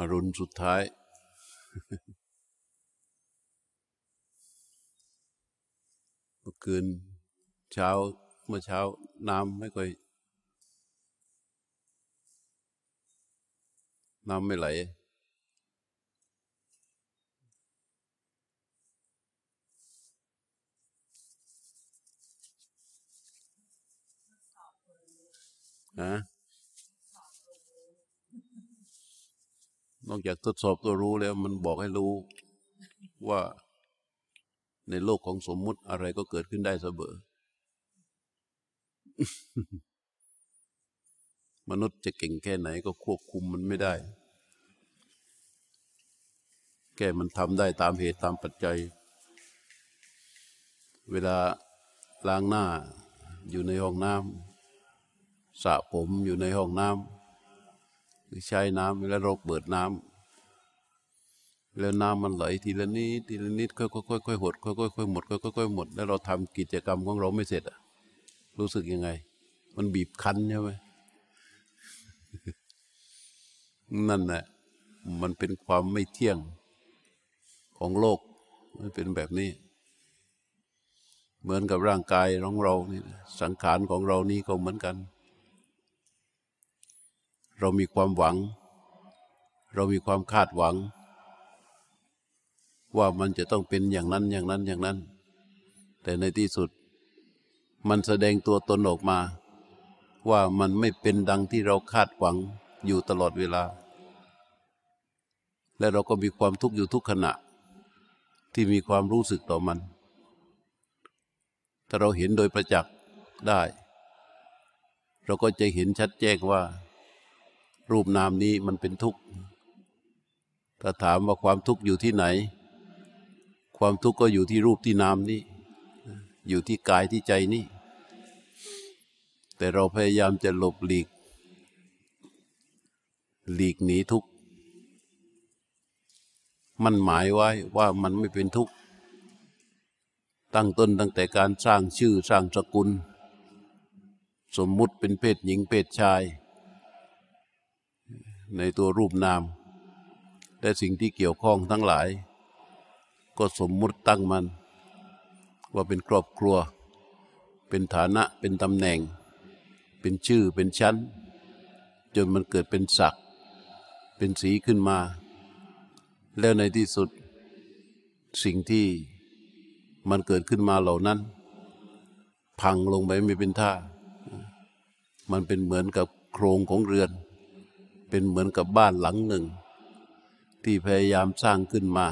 อรุณสุดท้าย เมื่อคืนเช้าเมื่อเช้าน้ำไม่ค่อยน้ำไม่ไหล ฮะ นอกจากทดสอบตัวรู้แล้วมันบอกให้รู้ว่าในโลกของสมมุติอะไรก็เกิดขึ้นได้เสมอ มนุษย์จะเก่งแค่ไหนก็ควบคุมมันไม่ได้ แก้มันทำได้ตามเหตุตามปัจจัย เวลาล้างหน้าอยู่ในห้องน้ำสระผมอยู่ในห้องน้ำ หรือใช้น้ำแล้วเราเปิดน้ำแล้วน้ำมันไหลทีละนิดทีละนิดค่อยๆค่อยๆหดค่อยๆค่อยๆหมดค่อยๆค่อยๆหมด แล้วเราทำกิจกรรมของเราไม่เสร็จอะรู้สึกยังไง มันบีบคั้นใช่ไหมนั่นแหละมันเป็นความไม่เที่ยงของโลก มันเป็นแบบนี้ เหมือนกับร่างกายของเรานี่สังขารของเรานี่ก็เหมือนกัน เรามีความหวัง เรามีความคาดหวัง ว่ามันจะต้องเป็นอย่างนั้นอย่างนั้นอย่างนั้น แต่ในที่สุด มันแสดงตัวตนออกมา ว่ามันไม่เป็นดังที่เราคาดหวังอยู่ตลอดเวลา และเราก็มีความทุกข์อยู่ทุกขณะ ที่มีความรู้สึกต่อมัน ถ้าเราเห็นโดยประจักษ์ได้ เราก็จะเห็นชัดแจ้งว่า รูปนามนี้มันเป็นทุกข์ ถ้าถามว่าความทุกข์อยู่ที่ไหน ความทุกข์ก็อยู่ที่รูปที่นามนี้ อยู่ที่กายที่ใจนี้ แต่เราพยายามจะหลบหลีก หลีกหนีทุกข์ มันหมายไว้ว่ามันไม่เป็นทุกข์ ตั้งต้นตั้งแต่การสร้างชื่อสร้างสกุล สมมุติเป็นเพศหญิงเพศชาย ในตัวรูปนามและสิ่งที่เกี่ยวข้องทั้งหลาย ก็สมมุติตั้งมัน ว่าเป็นครอบครัว เป็นฐานะเป็นตำแหน่ง เป็นชื่อเป็นชั้น จนมันเกิดเป็นศักดิ์เป็นสีขึ้นมา แล้วในที่สุด สิ่งที่มันเกิดขึ้นมาเหล่านั้น พังลงไปไม่เป็นท่า มันเป็นเหมือนกับโครงของเรือน เป็นเหมือนกับบ้านหลังหนึ่ง ที่พยายามสร้างขึ้นมา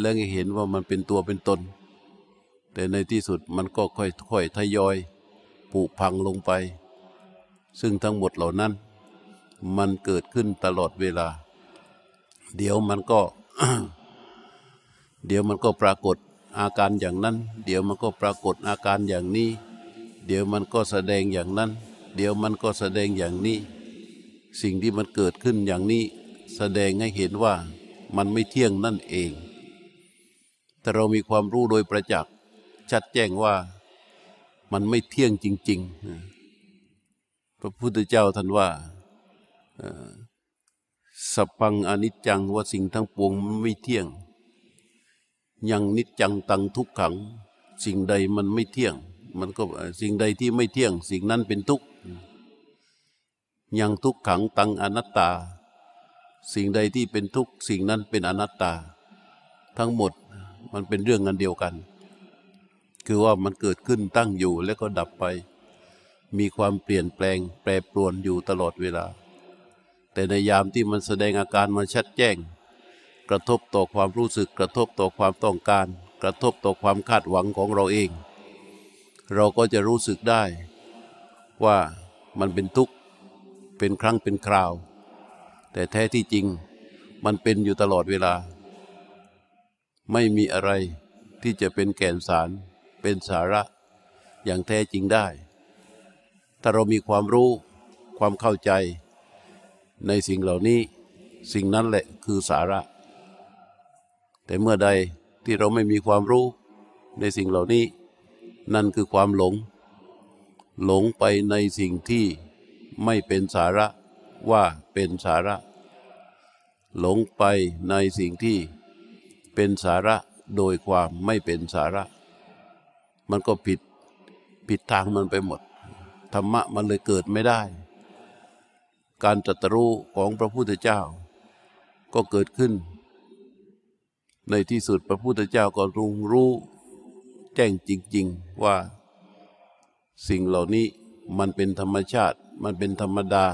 และเห็นว่ามันเป็นตัวเป็นตน แต่ในที่สุดมันก็ค่อยๆทยอยผุพังลงไป ซึ่งทั้งหมดเหล่านั้น มันเกิดขึ้นตลอดเวลา เดี๋ยวมันก็ เดี๋ยวมันก็ปรากฏอาการอย่างนั้น เดี๋ยวมันก็ปรากฏอาการอย่างนี้ เดี๋ยวมันก็แสดงอย่างนั้น เดี๋ยวมันก็แสดงอย่างนี้ สิ่งที่มันเกิดขึ้นอย่างนี้แสดงให้เห็นว่ามันไม่เที่ยงนั่นเอง แต่เรามีความรู้โดยประจักษ์ชัดแจ้งว่ามันไม่เที่ยงจริง ๆ พระพุทธเจ้าท่านว่าสัพพังอนิจจังว่าสิ่งทั้งปวงไม่เที่ยง ยังนิจจังตังทุกขัง สิ่งใดมันไม่เที่ยง มันก็สิ่งใดที่ไม่เที่ยง สิ่งนั้นเป็นทุกข์ ยังทุกขังตังอนัตตา สิ่งใดที่เป็นทุกข์สิ่งนั้นเป็นอนัตตา ทั้งหมดมันเป็นเรื่องกันเดียวกัน คือว่ามันเกิดขึ้นตั้งอยู่แล้วก็ดับไป มีความเปลี่ยนแปลงแปรปรวนอยู่ตลอดเวลา แต่ในยามที่มันแสดงอาการมาชัดแจ้ง กระทบต่อความรู้สึกกระทบต่อความต้องการ กระทบต่อความคาดหวังของเราเอง เราก็จะรู้สึกได้ว่ามันเป็นทุกข์ เป็นครั้งเป็นคราว แต่แท้ที่จริงมันเป็นอยู่ตลอดเวลา ไม่มีอะไรที่จะเป็นแก่นสาร เป็นสาระอย่างแท้จริงได้ ถ้าเรามีความรู้ความเข้าใจในสิ่งเหล่านี้ สิ่งนั้นแหละคือสาระ แต่เมื่อใดที่เราไม่มีความรู้ในสิ่งเหล่านี้ นั่นคือความหลง หลงไปในสิ่งที่ ไม่เป็นสาระว่าเป็นสาระ หลงไปในสิ่งที่เป็นสาระโดยความไม่เป็นสาระ มันก็ผิดผิดทางมันไปหมด ธรรมะมันเลยเกิดไม่ได้ การตรัสรู้ของพระพุทธเจ้า ก็เกิดขึ้น ในที่สุดพระพุทธเจ้าก็รู้รู้แจ้งจริง ๆว่าสิ่งเหล่านี้มันเป็นธรรมชาติ มันเป็นธรรมดา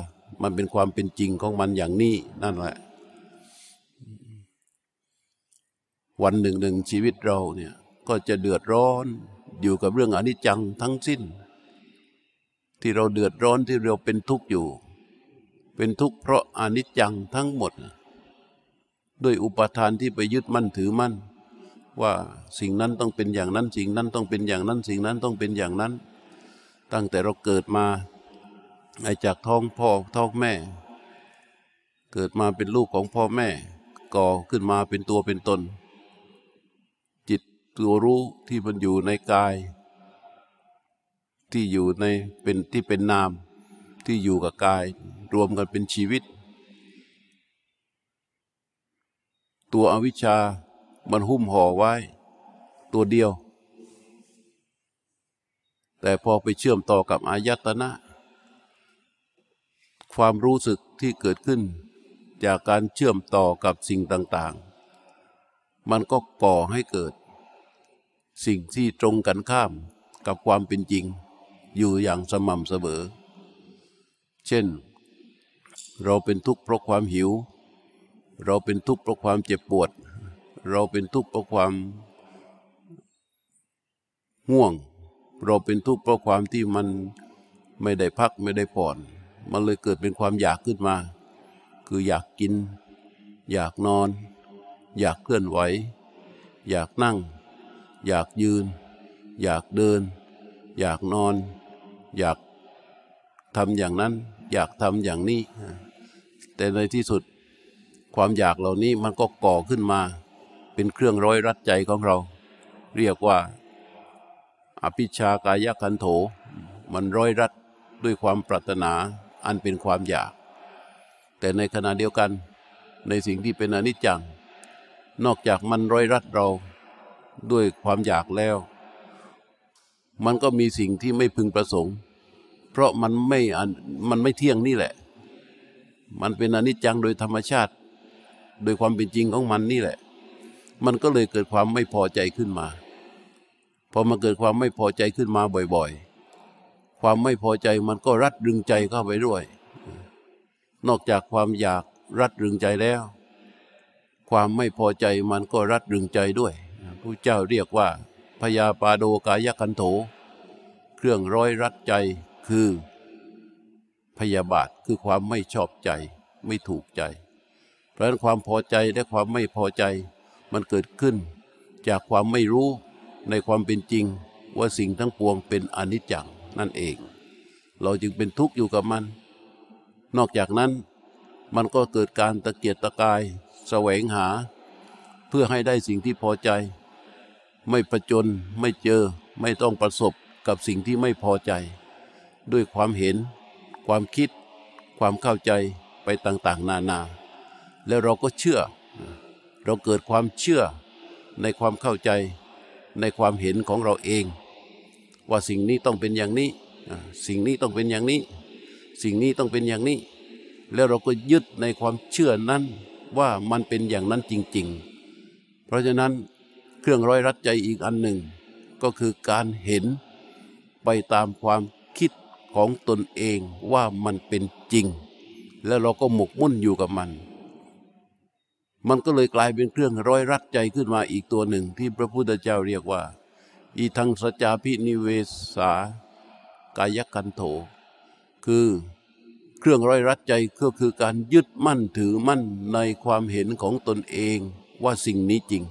มันเป็นความเป็นจริงของมันอย่างนี้นั่นแหละ วันหนึ่งหนึ่งชีวิตเราเนี่ยก็จะเดือดร้อนอยู่กับเรื่องอนิจจังทั้งสิ้น ที่เราเดือดร้อนที่เราเป็นทุกข์อยู่ เป็นทุกข์เพราะอนิจจังทั้งหมด ด้วยอุปทานที่ไปยึดมั่นถือมั่น ว่าสิ่งนั้นต้องเป็นอย่างนั้น สิ่งนั้นต้องเป็นอย่างนั้น สิ่งนั้นต้องเป็นอย่างนั้น ตั้งแต่เราเกิดมา จากท้องพ่อท้องแม่ เกิดมาเป็นลูกของพ่อแม่ ก่อขึ้นมาเป็นตัวเป็นตน จิตตัวรู้ที่มันอยู่ในกาย ที่อยู่ในเป็นที่เป็นนาม ที่อยู่กับกาย รวมกันเป็นชีวิต ตัวอวิชชามันหุ้มห่อไว้ ตัวเดียว แต่พอไปเชื่อมต่อกับอายตนะ ความรู้สึกที่เกิดขึ้น จากการเชื่อมต่อกับสิ่งต่างๆ มันก็ก่อให้เกิด สิ่งที่ตรงกันข้ามกับความเป็นจริง อยู่อย่างสม่ำเสมอ เช่น เราเป็นทุกข์เพราะความหิว เราเป็นทุกข์เพราะความเจ็บปวด เราเป็นทุกข์เพราะความง่วง เราเป็นทุกข์เพราะความที่มันไม่ได้พักไม่ได้ผ่อน มันเลยเกิดเป็นความอยากขึ้นมา คืออยากกิน อยากนอน อยากเคลื่อนไหว อยากนั่ง อยากยืน อยากเดิน อยากนอน อยากทำอย่างนั้น อยากทำอย่างนี้ แต่ในที่สุดความอยากเหล่านี้มันก็ก่อขึ้นมา เป็นเครื่องร้อยรัดใจของเรา เรียกว่า อภิชากายคันโถ มันร้อยรัดด้วยความปรารถนา อันเป็นความอยาก แต่ในขณะเดียวกัน ในสิ่งที่เป็นอนิจจัง นอกจากมันร้อยรัดเราด้วยความอยากแล้ว มันก็มีสิ่งที่ไม่พึงประสงค์ เพราะมันไม่มันไม่เที่ยงนี่แหละ มันเป็นอนิจจังโดยธรรมชาติ โดยความเป็นจริงของมันนี่แหละ มันก็เลยเกิดความไม่พอใจขึ้นมาพอมาเกิดความไม่พอใจขึ้นมาบ่อยๆ ความไม่พอใจมันก็รัดรึงใจเข้าไปด้วย นอกจากความอยากรัดรึงใจแล้ว ความไม่พอใจมันก็รัดรึงใจด้วยพระเจ้าเรียกว่าพยาปาโดกายคันโถ เครื่องร้อยรัดใจคือ พยาบาทคือความไม่ชอบใจไม่ถูกใจ เพราะฉะนั้นความพอใจและความไม่พอใจมันเกิดขึ้น จากความไม่รู้ในความเป็นจริงว่าสิ่งทั้งปวงเป็นอนิจจัง นั่นเอง เราจึงเป็นทุกข์อยู่กับมัน นอกจากนั้นมันก็เกิดการตะเกียกตะกายแสวงหา เพื่อให้ได้สิ่งที่พอใจ ไม่ประจนไม่เจอไม่ต้องประสบกับสิ่งที่ไม่พอใจ ด้วยความเห็น ความคิด ความเข้าใจไปต่างๆ นานา แล้วเราก็เชื่อ เราเกิดความเชื่อในความเข้าใจในความเห็นของเราเอง ว่าสิ่งนี้ต้องเป็นอย่างนี้ สิ่งนี้ต้องเป็นอย่างนี้ สิ่งนี้ต้องเป็นอย่างนี้ แล้วเราก็ยึดในความเชื่อนั้นว่ามันเป็นอย่างนั้นจริง ๆ เพราะฉะนั้นเครื่องร้อยรัดใจอีกอันหนึ่ง ก็คือการเห็นไปตามความคิดของตนเองว่ามันเป็นจริง แล้วเราก็หมกมุ่นอยู่กับมัน มันก็เลยกลายเป็นเครื่องร้อยรัดใจขึ้นมาอีกตัวหนึ่งที่พระพุทธเจ้าเรียกว่า อีทังสจาพินิเวสากายกันโถ คือเครื่องร้อยรัดใจก็คือการยึดมั่นถือมั่นในความเห็นของตนเองว่าสิ่งนี้จริง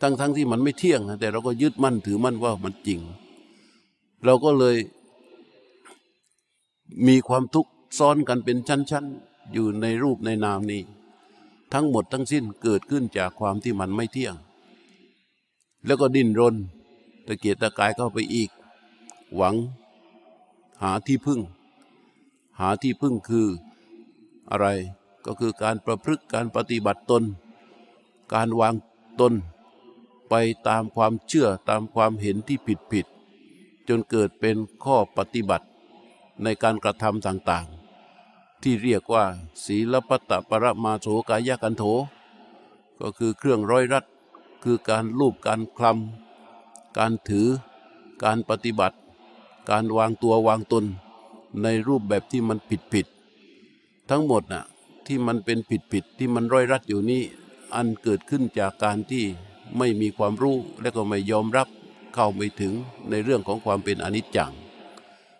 ทั้งๆทที่มันไม่เที่ยง แต่เราก็ยึดมั่นถือมั่นว่ามันจริง เราก็เลยมีความทุกข์ซ้อนกันเป็นชั้น ๆ อยู่ในรูปในนามนี้ ทั้งหมดทั้งสิ้นเกิดขึ้นจากความที่มันไม่เที่ยง แล้วก็ดิ้นรน ตะเกียกตะกายเข้าไปอีก หวัง หาที่พึ่ง หาที่พึ่งคืออะไรก็คือการประพฤติการปฏิบัติตน การวางตน ไปตามความเชื่อตามความเห็นที่ผิดผิดจนเกิดเป็นข้อปฏิบัติในการกระทำต่างๆ ที่เรียกว่า ศีลปตตปรมาโสกายกันโถ ก็คือเครื่องร้อยรัด คือการลูบการคลำ การถือ การปฏิบัติ การวางตัววางตน ในรูปแบบที่มันผิดผิดทั้งหมดน่ะที่มันเป็นผิดผิดที่มันร้อยรัดอยู่นี้ อันเกิดขึ้นจากการที่ไม่มีความรู้และก็ไม่ยอมรับเข้าไม่ถึงในเรื่องของความเป็นอนิจจัง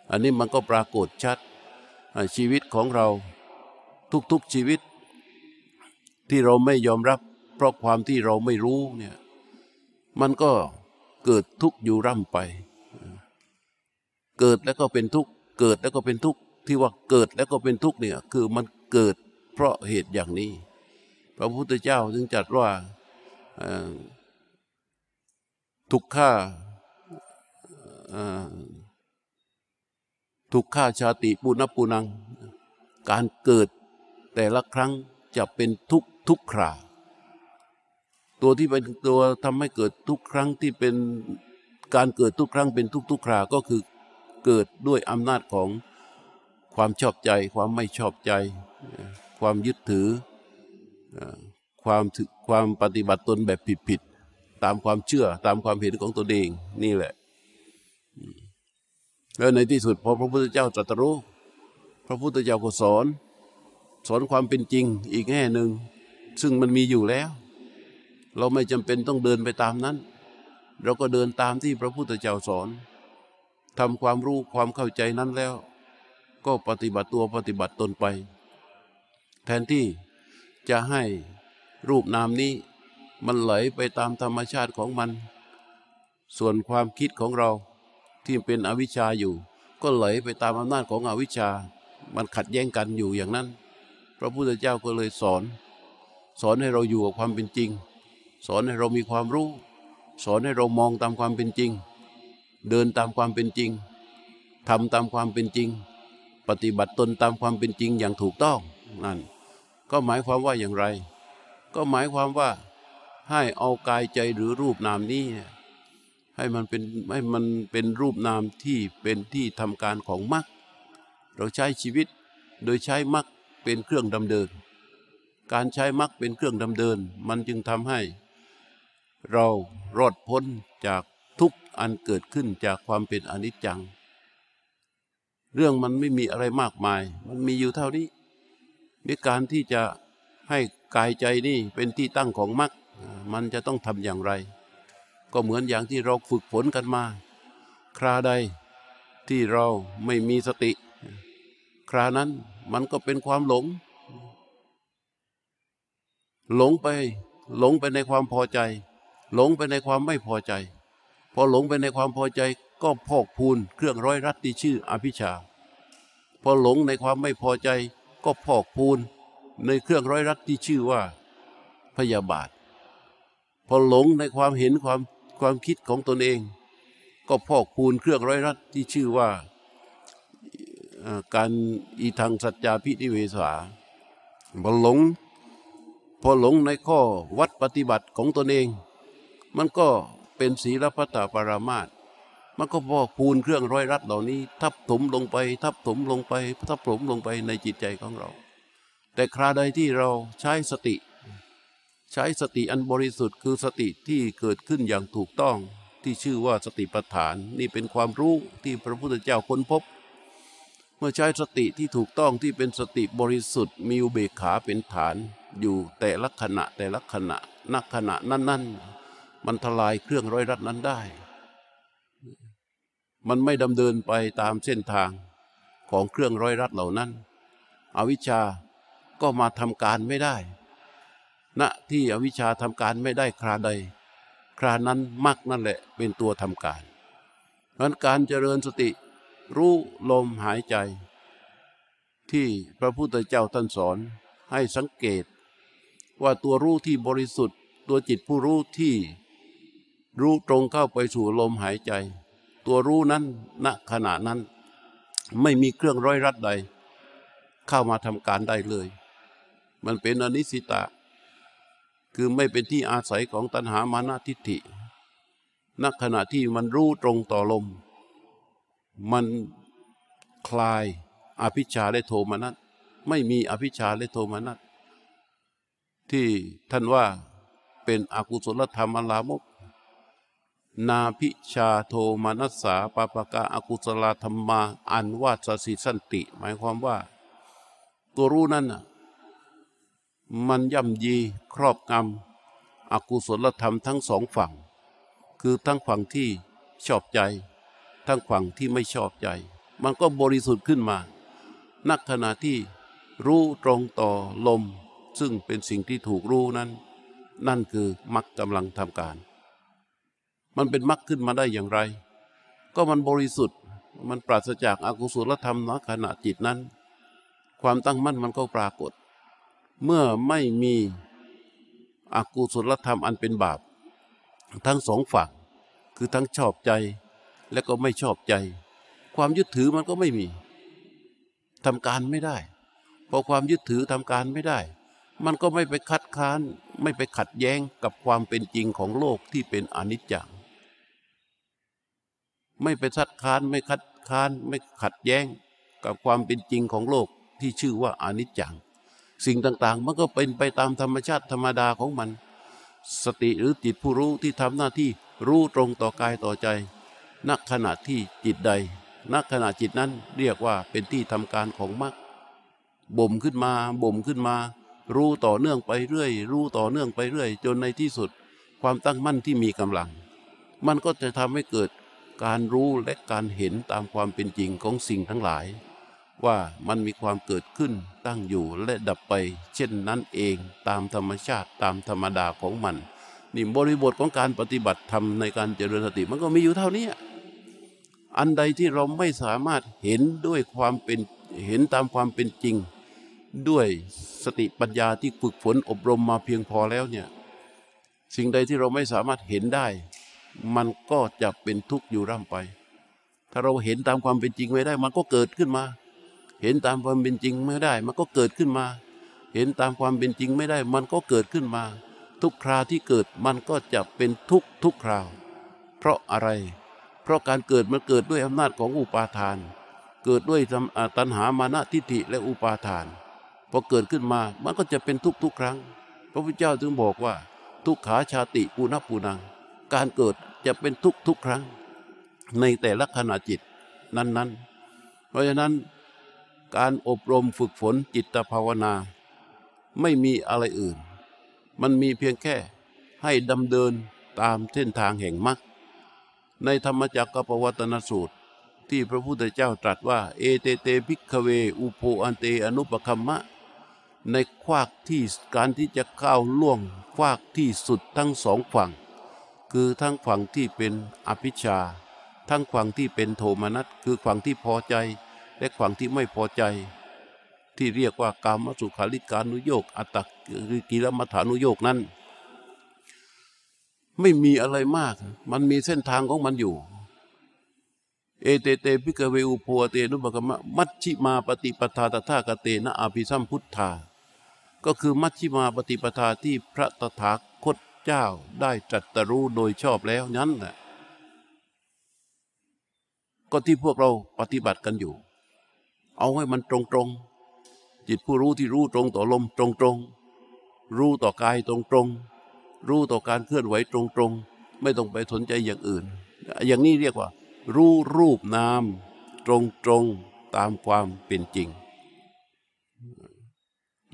อันนี้มันก็ปรากฏชัดชีวิตของเราทุกๆชีวิต ที่เราไม่ยอมรับ เพราะความที่เราไม่รู้เนี่ยมันก็ เกิดทุกข์อยู่ร่ำไป เกิดแล้วก็เป็นทุกข์ เกิดแล้วก็เป็นทุกข์ ที่ว่าเกิดแล้วก็เป็นทุกข์เนี่ย คือมันเกิดเพราะเหตุอย่างนี้ พระพุทธเจ้าจึงจัดว่าทุกข้าทุกข้าชาติปุณปุนัง การเกิดแต่ละครั้งจะเป็นทุกข์ทุกครา ตัวที่เป็นตัวทำให้เกิดทุกครั้งที่เป็นการเกิดทุกครั้งเป็นทุกทุกคราก็คือเกิดด้วยอำนาจของความชอบใจ ความไม่ชอบใจ ความยึดถือ ความถึกความปฏิบัติตนแบบผิดๆตามความเชื่อตามความเห็นของตนเองนี่แหละ แล้วในที่สุดพอพระพุทธเจ้าตรัสรู้ พระพุทธเจ้าก็สอน สอนความเป็นจริงอีกแง่หนึ่ง ซึ่งมันมีอยู่แล้ว เราไม่จำเป็นต้องเดินไปตามนั้น เราก็เดินตามที่พระพุทธเจ้าสอนทำความรู้ความเข้าใจนั้นแล้ว ก็ปฏิบัติตัวปฏิบัติตนไป แทนที่จะให้รูปนามนี้มันไหลไปตามธรรมชาติของมัน ส่วนความคิดของเราที่เป็นอวิชชาอยู่ ก็ไหลไปตามอำนาจของอวิชชา มันขัดแย้งกันอยู่อย่างนั้น พระพุทธเจ้าก็เลยสอน สอนให้เราอยู่กับความเป็นจริง สอนให้เรามีความรู้ สอนให้เรามองตามความเป็นจริง เดินตามความเป็นจริงทำตามความเป็นจริง ปฏิบัติตนตามความเป็นจริงอย่างถูกต้องนั่นก็หมายความว่าอย่างไร ก็หมายความว่าให้เอากายใจหรือรูปนามนี้ให้มันเป็นให้มันเป็นรูปนามที่เป็นที่ทำการของมรรคเราใช้ชีวิตโดยใช้มรรคเป็นเครื่องดำเนิน การใช้มรรคเป็นเครื่องดำเนิน มันจึงทำให้ เรารอดพ้นจากทุกอันเกิดขึ้นจากความเป็นอนิจจัง เรื่องมันไม่มีอะไรมากมาย มันมีอยู่เท่านี้ในการที่จะให้กายใจนี่เป็นที่ตั้งของมรรคมันจะต้องทำอย่างไร ก็เหมือนอย่างที่เราฝึกฝนกันมา คราใดที่เราไม่มีสติ ครานั้นมันก็เป็นความหลง หลงไปหลงไปในความพอใจ หลงไปในความไม่พอใจ พอหลงไปในความพอใจก็พอกพูนเครื่องร้อยรัดที่ชื่ออภิชา พอหลงในความไม่พอใจ ก็พอกพูนในเครื่องร้อยรัดที่ชื่อว่า พยาบาท พอหลงในความเห็นความความคิดของตนเอง ก็พอกพูนเครื่องร้อยรัดที่ชื่อว่าการอีทางสัจจาพินิเวสาพอหลงพอหลงในข้อวัดปฏิบัติของตนเอง มันก็เป็นศีลพัตตปรามาสมันก็พอกพูนเครื่องร้อยรัดเหล่านี้ ทับถมลงไป ทับถมลงไป ทับถมลงไปในจิตใจของเรา แต่คราใดที่เราใช้สติ ใช้สติอันบริสุทธิ์คือสติที่เกิดขึ้นอย่างถูกต้องที่ชื่อว่าสติปัฏฐานนี่เป็นความรู้ที่พระพุทธเจ้าค้นพบ เมื่อใช้สติที่ถูกต้องที่เป็นสติบริสุทธิ์มีอุเบกขาเป็นฐาน อยู่แต่ละขณะแต่ละขณะนักขณะนั้นๆ มันทลายเครื่องร้อยรัดนั้นได้ มันไม่ดำเดินไปตามเส้นทางของเครื่องร้อยรัดเหล่านั้น อวิชชาก็มาทำการไม่ได้ ณ ที่อวิชชาทำการไม่ได้คราใด ครานั้นมักนั่นแหละเป็นตัวทำการเพราะฉะนั้นการเจริญสติ รู้ลมหายใจ ที่พระพุทธเจ้าท่านสอนให้สังเกต ว่าตัวรู้ที่บริสุทธิ์ ตัวจิตผู้รู้ที่ รู้ตรงเข้าไปสู่ลมหายใจ ตัวรู้นั้นณขณะนั้น ไม่มีเครื่องร้อยรัดใด เข้ามาทำการได้เลย มันเป็นอนิสิตะ คือไม่เป็นที่อาศัยของตัณหามานะทิฏฐิณขณะที่มันรู้ตรงต่อลม มันคลายอภิชาและโทมนัสไม่มีอภิชาและโทมนัสที่ท่านว่าเป็นอกุศลธรรมอลามก นาพิชาโทมนัสสาปปะกาอากุศลธรรมาอันวาสสิสันติ หมายความว่า ตัวรู้นั้นน่ะมันย่ำยีครอบงำอกุศลธรรมทั้งสองฝั่ง คือทั้งฝั่งที่ชอบใจ ทั้งฝั่งที่ไม่ชอบใจ มันก็บริสุทธิ์ขึ้นมา นักขณะที่รู้ตรงต่อลม ซึ่งเป็นสิ่งที่ถูกรู้นั้น นั่นคือมรรคกำลังทำการ มันเป็นมรรคขึ้นมาได้อย่างไร ก็มันบริสุทธิ์ มันปราศจากอากุศลธรรมณขณะจิตนั้น ความตั้งมั่นมันก็ปรากฏ เมื่อไม่มีอกุศลธรรมอันเป็นบาป ทั้งสองฝั่ง คือทั้งชอบใจและก็ไม่ชอบใจ ความยึดถือมันก็ไม่มีทำการไม่ได้พอความยึดถือทำการไม่ได้ มันก็ไม่ไปคัดค้าน ไม่ไปขัดแย้งกับความเป็นจริงของโลกที่เป็นอนิจจัง ไม่ไปคัดค้านไม่คัดค้านไม่ขัดแย้งกับความเป็นจริงของโลกที่ชื่อว่าอนิจจัง สิ่งต่างๆ มันก็เป็นไปตามธรรมชาติธรรมดาของมัน สติหรือจิตผู้รู้ที่ทำหน้าที่รู้ตรงต่อกายต่อใจณขณะที่จิตใดณขณะจิตนั้นเรียกว่าเป็นที่ทำการของมรรคบ่มขึ้นมาบ่มขึ้นมา รู้ต่อเนื่องไปเรื่อย รู้ต่อเนื่องไปเรื่อย จนในที่สุด ความตั้งมั่นที่มีกำลัง มันก็จะทำให้เกิด การรู้และการเห็นตามความเป็นจริงของสิ่งทั้งหลาย ว่ามันมีความเกิดขึ้นตั้งอยู่และดับไป เช่นนั้นเองตามธรรมชาติตามธรรมดาของมันนี่บริบทของการปฏิบัติธรรมในการเจริญสติมันก็มีอยู่เท่านี้อันใดที่เราไม่สามารถเห็นด้วยความเป็นเห็นตามความเป็นจริง ด้วยสติปัญญาที่ฝึกฝนอบรมมาเพียงพอแล้วเนี่ยสิ่งใดที่เราไม่สามารถเห็นได้ มันก็จะเป็นทุกข์อยู่ร่ำไป ถ้าเราเห็นตามความเป็นจริงไม่ได้ มันก็เกิดขึ้นมา เห็นตามความเป็นจริงไม่ได้ มันก็เกิดขึ้นมา เห็นตามความเป็นจริงไม่ได้ มันก็เกิดขึ้นมา ทุกคราที่เกิดมันก็จะเป็นทุกทุกคราว เพราะอะไร เพราะการเกิดมันเกิดด้วยอำนาจของอุปาทาน เกิดด้วยตัณหามานะทิฏฐิและอุปาทานพอเกิดขึ้นมามันก็จะเป็นทุกทุกครั้ง พระพุทธเจ้าจึงบอกว่า ทุกขาชาติปูนัปูนัง การเกิด จะเป็นทุกข์ทุกครั้ง ในแต่ละขณะจิตนั้น ๆ เพราะฉะนั้นการอบรมฝึกฝนจิตภาวนา ไม่มีอะไรอื่น มันมีเพียงแค่ให้ดำเนินตามเส้นทางแห่งมรรคในธรรมจักรปวัตนสูตร ที่พระพุทธเจ้าตรัสว่า เอเตเต ภิกขเว อุโภ อันเตอนุปคัมมะ ในวรรคที่การที่จะก้าวล่วงควักที่สุดทั้งสองฝั่ง คือทั้งฝั่งที่เป็นอภิชา ทั้งฝั่งที่เป็นโทมนัสคือฝั่งที่พอใจ และฝั่งที่ไม่พอใจ ที่เรียกว่ากามสุขาริการนุโยกอัตตกิรมัฐานุโยกนั้น ไม่มีอะไรมาก มันมีเส้นทางของมันอยู่ เอเตเตพิกเวอุโพเตนุปกรรมมัชชิมาปฏิปทาตถากเตนะอภิสัมพุทธา ก็คือมัชฌิมาปฏิปทาที่พระตถาคต เจ้าได้ตรัสรู้โดยชอบแล้วนั้นแหละก็ที่พวกเราปฏิบัติกันอยู่ เอาให้มันตรงๆจิตผู้รู้ที่รู้ตรงต่อลมตรงๆรู้ต่อกายตรงๆรู้ต่อการเคลื่อนไหวตรงๆไม่ต้องไปสนใจอย่างอื่น อย่างนี้เรียกว่า รู้รูปนามตรงๆตามความเป็นจริง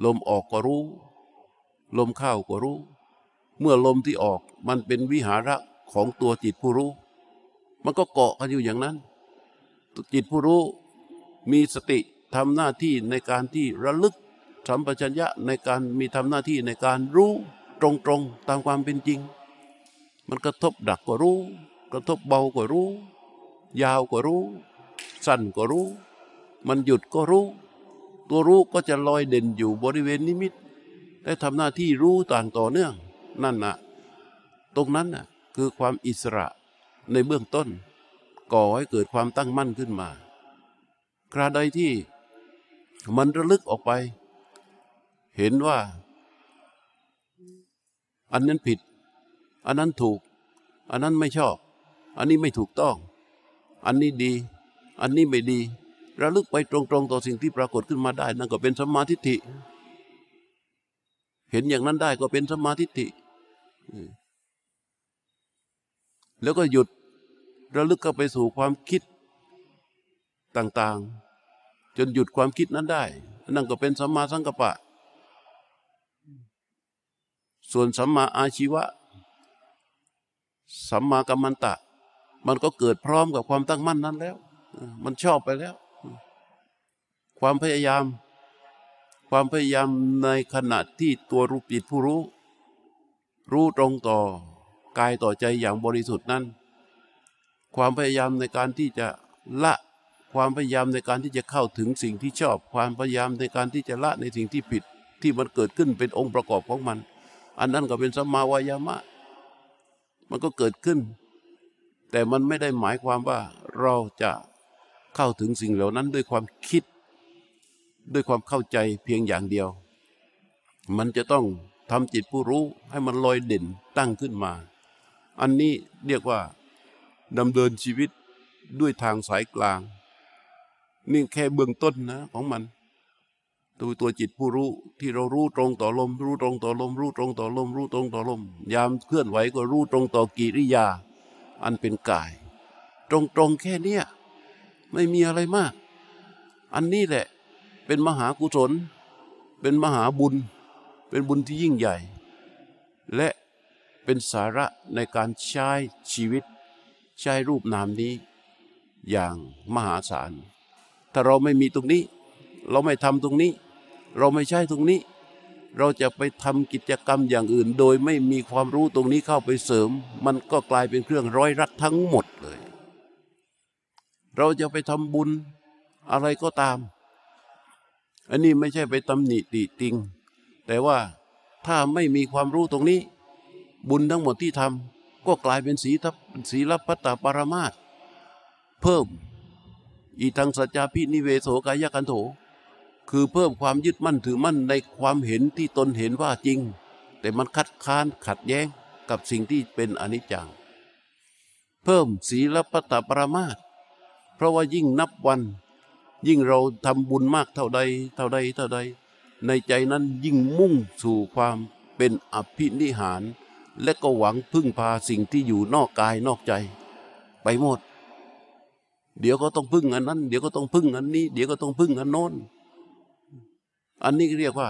ลมออกก็รู้ ลมเข้าก็รู้ เมื่อลมที่ออกมันเป็นวิหาระของตัวจิตผู้รู้ มันก็เกาะกันอยู่อย่างนั้น จิตผู้รู้มีสติทำหน้าที่ในการที่ระลึกสัมปชัญญะในการมีทำหน้าที่ในการรู้ตรงๆตามความเป็นจริง มันกระทบดักก็รู้ กระทบเบาก็รู้ ยาวก็รู้ สั้นก็รู้ มันหยุดก็รู้ ตัวรู้ก็จะลอยเด่นอยู่บริเวณนิมิตและทำหน้าที่รู้ต่างต่อเนื่อง นั่นนะตรงนั้นน่ะคือความอิสระในเบื้องต้น ก่อให้เกิดความตั้งมั่นขึ้นมา คราใดที่มันระลึกออกไป เห็นว่า อันนั้นผิด อันนั้นถูก อันนั้นไม่ชอบ อันนี้ไม่ถูกต้อง อันนี้ดี อันนี้ไม่ดี ระลึกไปตรงๆต่อสิ่งที่ปรากฏขึ้นมาได้ นั่นก็เป็นสมมาทิฏฐิ เห็นอย่างนั้นได้ก็เป็นสมมาทิฏฐิ แล้วก็หยุดระลึกเข้าไปสู่ความคิดต่างๆ จนหยุดความคิดนั้นได้ นั่นก็เป็นสัมมาสังกัปปะ ส่วนสัมมาอาชีวะ สัมมากัมมันตะ มันก็เกิดพร้อมกับความตั้งมั่นนั้นแล้ว มันชอบไปแล้ว ความพยายาม ความพยายามในขณะที่ตัวรูปจิตผู้รู้ รู้ตรงต่อกายต่อใจอย่างบริสุทธิ์นั้น ความพยายามในการที่จะละความพยายามในการที่จะเข้าถึงสิ่งที่ชอบ ความพยายามในการที่จะละในสิ่งที่ผิดที่มันเกิดขึ้นเป็นองค์ประกอบของมัน อันนั้นก็เป็นสัมมาวายามะ มันก็เกิดขึ้น แต่มันไม่ได้หมายความว่าเราจะเข้าถึงสิ่งเหล่านั้นด้วยความคิด ด้วยความเข้าใจเพียงอย่างเดียว มันจะต้อง ทำจิตผู้รู้ให้มันลอยเด่นตั้งขึ้นมา อันนี้เรียกว่าดำเนินชีวิตด้วยทางสายกลาง นี่แค่เบื้องต้นนะของมัน ตัวตัวจิตผู้รู้ที่เรารู้ตรงต่อลม รู้ตรงต่อลม รู้ตรงต่อลม รู้ตรงต่อลม ยามเคลื่อนไหวก็รู้ตรงต่อกิริยา อันเป็นกาย ตรงตรงแค่เนี้ยไม่มีอะไรมาก อันนี้แหละ เป็นมหากุศล เป็นมหาบุญ เป็นบุญที่ยิ่งใหญ่ และเป็นสาระในการใช้ชีวิต ใช้รูปนามนี้ อย่างมหาศาล ถ้าเราไม่มีตรงนี้ เราไม่ทำตรงนี้ เราไม่ใช่ตรงนี้ เราจะไปทำกิจกรรมอย่างอื่น โดยไม่มีความรู้ตรงนี้เข้าไปเสริม มันก็กลายเป็นเครื่องร้อยรัดทั้งหมดเลย เราจะไปทำบุญอะไรก็ตาม อันนี้ไม่ใช่ไปตำหนิติติง แต่ว่าถ้าไม่มีความรู้ตรงนี้ บุญทั้งหมดที่ทำก็กลายเป็นศีลศีลพัตตปรมาตเพิ่ม อีทังสัจจาพินิเวโสกายกันโถ คือเพิ่มความยึดมั่นถือมั่นในความเห็นที่ตนเห็นว่าจริง แต่มันคัดค้านขัดแย้งกับสิ่งที่เป็นอนิจจัง เพิ่มศีลปตตปรมาตเพราะว่ายิ่งนับวัน ยิ่งเราทำบุญมากเท่าใด เท่าใดเท่าใด ในใจนั้นยิ่งมุ่งสู่ความเป็นอภินิหาร และก็หวังพึ่งพาสิ่งที่อยู่นอกกายนอกใจ ไปหมด เดี๋ยวก็ต้องพึ่งอันนั้น เดี๋ยวก็ต้องพึ่งอันนี้ เดี๋ยวก็ต้องพึ่งอันโน้น อันนี้เรียกว่า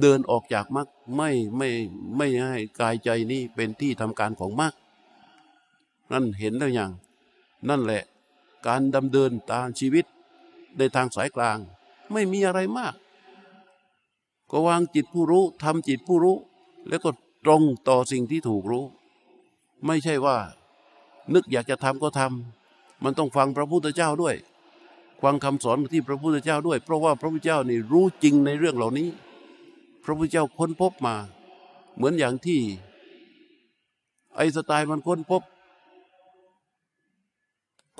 เดินออกจากมรรคไม่ไม่ไม่ให้กายใจนี้เป็นที่ทำการของมรรคนั่นเห็นแล้วอย่าง นั่นแหละ การดำเดินตามชีวิตในทางสายกลาง ไม่มีอะไรมาก ก็วางจิตผู้รู้ทำจิตผู้รู้ แล้วก็ตรงต่อสิ่งที่ถูกรู้ ไม่ใช่ว่า นึกอยากจะทำก็ทำมันต้องฟังพระพุทธเจ้าด้วย ฟังคำสอนที่พระพุทธเจ้าด้วย เพราะว่าพระพุทธเจ้านี่รู้จริงในเรื่องเหล่านี้ พระพุทธเจ้าค้นพบมา เหมือนอย่างที่ ไอสไตล์มันค้นพบ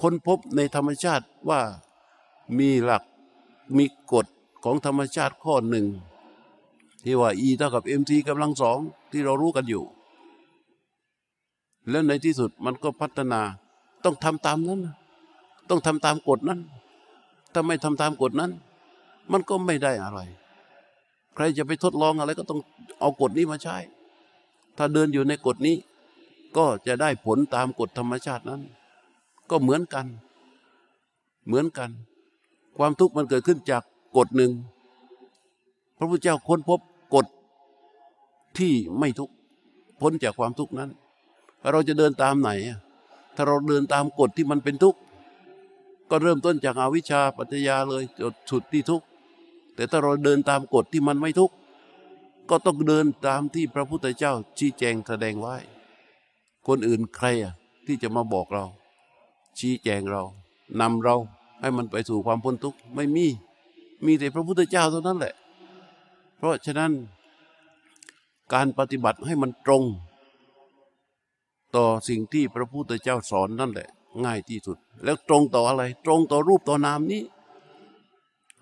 ค้นพบในธรรมชาติว่ามีหลักมีกฎของธรรมชาติข้อหนึ่ง ที่ว่า E เท่ากับ mc กำลังสองที่เรารู้กันอยู่ แล้วในที่สุดมันก็พัฒนาต้องทำตามนั้น ต้องทำตามกฎนั้น ถ้าไม่ทำตามกฎนั้น มันก็ไม่ได้อะไร ใครจะไปทดลองอะไรก็ต้องเอากฎนี้มาใช้ ถ้าเดินอยู่ในกฎนี้ ก็จะได้ผลตามกฎธรรมชาตินั้น ก็เหมือนกัน เหมือนกัน ความทุกข์มันเกิดขึ้นจากกฎหนึ่ง พระพุทธเจ้าค้นพบ กฎที่ไม่ทุกข์พ้นจากความทุกข์นั้น เราจะเดินตามไหน ถ้าเราเดินตามกฎที่มันเป็นทุกข์ก็เริ่มต้นจากอาวิชชาปัจจยาเลยจดสุดที่ทุกข์แต่ถ้าเราเดินตามกฎที่มันไม่ทุกข์ก็ต้องเดินตามที่พระพุทธเจ้าชี้แจงแสดงไว้ คนอื่นใครอะที่จะมาบอกเรา ชี้แจงเรานำเราให้มันไปสู่ความพ้นทุกข์ไม่มี มีแต่พระพุทธเจ้าเท่านั้นแหละ เพราะฉะนั้นการปฏิบัติให้มันตรง ต่อสิ่งที่พระพุทธเจ้าสอนนั่นแหละ ง่ายที่สุด แล้วตรงต่ออะไร ตรงต่อรูปต่อนามนี้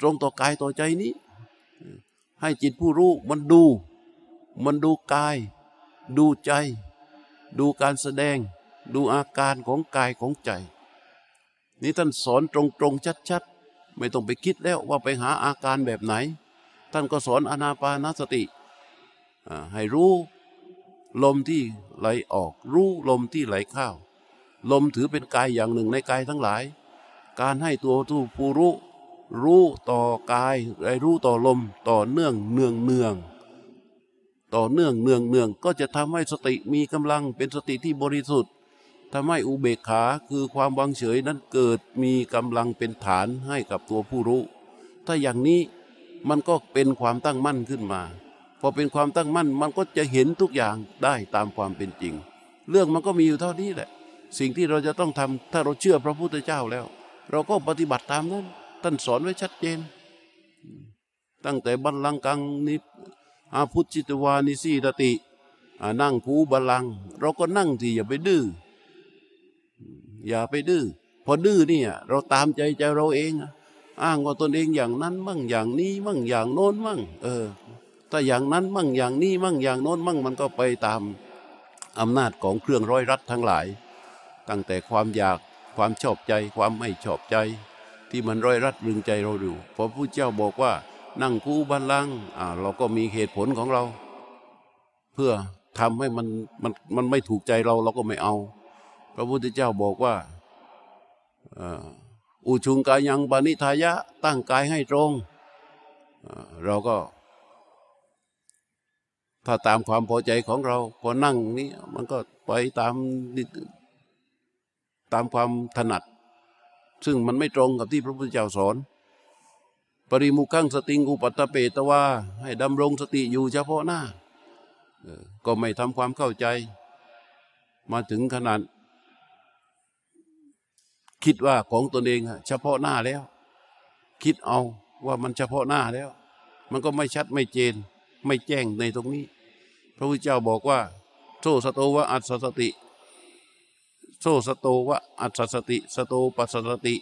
ตรงต่อกายต่อใจนี้ใให้จิตผู้รู้มันดู มันดูกาย ดูใจ ดูการแสดง ดูอาการของกายของใจ นี่ท่านสอนตรงๆชัดๆ ไม่ต้องไปคิดแล้วว่าไปหาอาการแบบไหน ท่านก็สอนอนาปานสติให้รู้ลมที่ไหลออก รู้ลมที่ไหลเข้าลมถือเป็นกายอย่างหนึ่งในกายทั้งหลาย การให้ตัวผู้ผู้รู้รู้ต่อกายไอ้รู้ต่อลมต่อเนื่องเนืองเนืองต่อเนื่องเนืองเนืองก็จะทำให้สติมีกำลังเป็นสติที่บริสุทธิ์ทำให้อุเบกขาคือความวางเฉยนั้นเกิดมีกำลังเป็นฐานให้กับตัวผู้รู้ ถ้าอย่างนี้ มันก็เป็นความตั้งมั่นขึ้นมา พอเป็นความตั้งมั่นมันก็จะเห็นทุกอย่างได้ตามความเป็นจริง เรื่องมันก็มีอยู่เท่านี้แหละ สิ่งที่เราจะต้องทำถ้าเราเชื่อพระพุทธเจ้าแล้ว เราก็ปฏิบัติตามนั้น ท่านสอนไว้ชัดเจน ตั้งแต่บัลลังกังนิอาพุทธิตวานิสีตตินั่งคูบัลลัง เราก็นั่งที่อย่าไปดื้ออย่าไปดื้อพอดื้อเนี่ย เราตามใจใจเราเองอะ อ้างว่าตนเองอย่างนั้นมั่งอย่างนี้มั่งอย่างโน้นมั่ง เออ ถ้าอย่างนั้นมั่งอย่างนี้มั่งอย่างโน้นมั่งมันก็ไปตามอำนาจของเครื่องร้อยรัดทั้งหลาย ตั้งแต่ความอยากความชอบใจความไม่ชอบใจ ที่มันร้อยรัดรึงใจเราอยู่พอผู้เจ้าบอกว่า นั่งคู่บัลลังอ่าเราก็มีเหตุผลของเรา เพื่อทำให้มันมันมันไม่ถูกใจเราเราก็ไม่เอา พระพุทธเจ้าบอกว่าอ่อ อุชุงกายังปานิทายะตั้งกายให้ตรง เราก็ ถ้าตามความพอใจของเราพอนั่งนี้มันก็ไปตามตามความถนัด ซึ่งมันไม่ตรงกับที่พระพุทธเจ้าสอน ปริมุขังสติงอุปัตเปตวาให้ดำรงสติอยู่เฉพาะหน้า ก็ไม่ทำความเข้าใจ มาถึงขนาด คิดว่าของตนเองอะเฉพาะหน้าแล้ว คิดเอาว่ามันเฉพาะหน้าแล้ว มันก็ไม่ชัดไม่เจน ไม่แจ้งในตรงนี้ พระพุทธเจ้าบอกว่า โซสโตวะอัสสติ โซสโตวะอัสสติ สโตปัสสสติ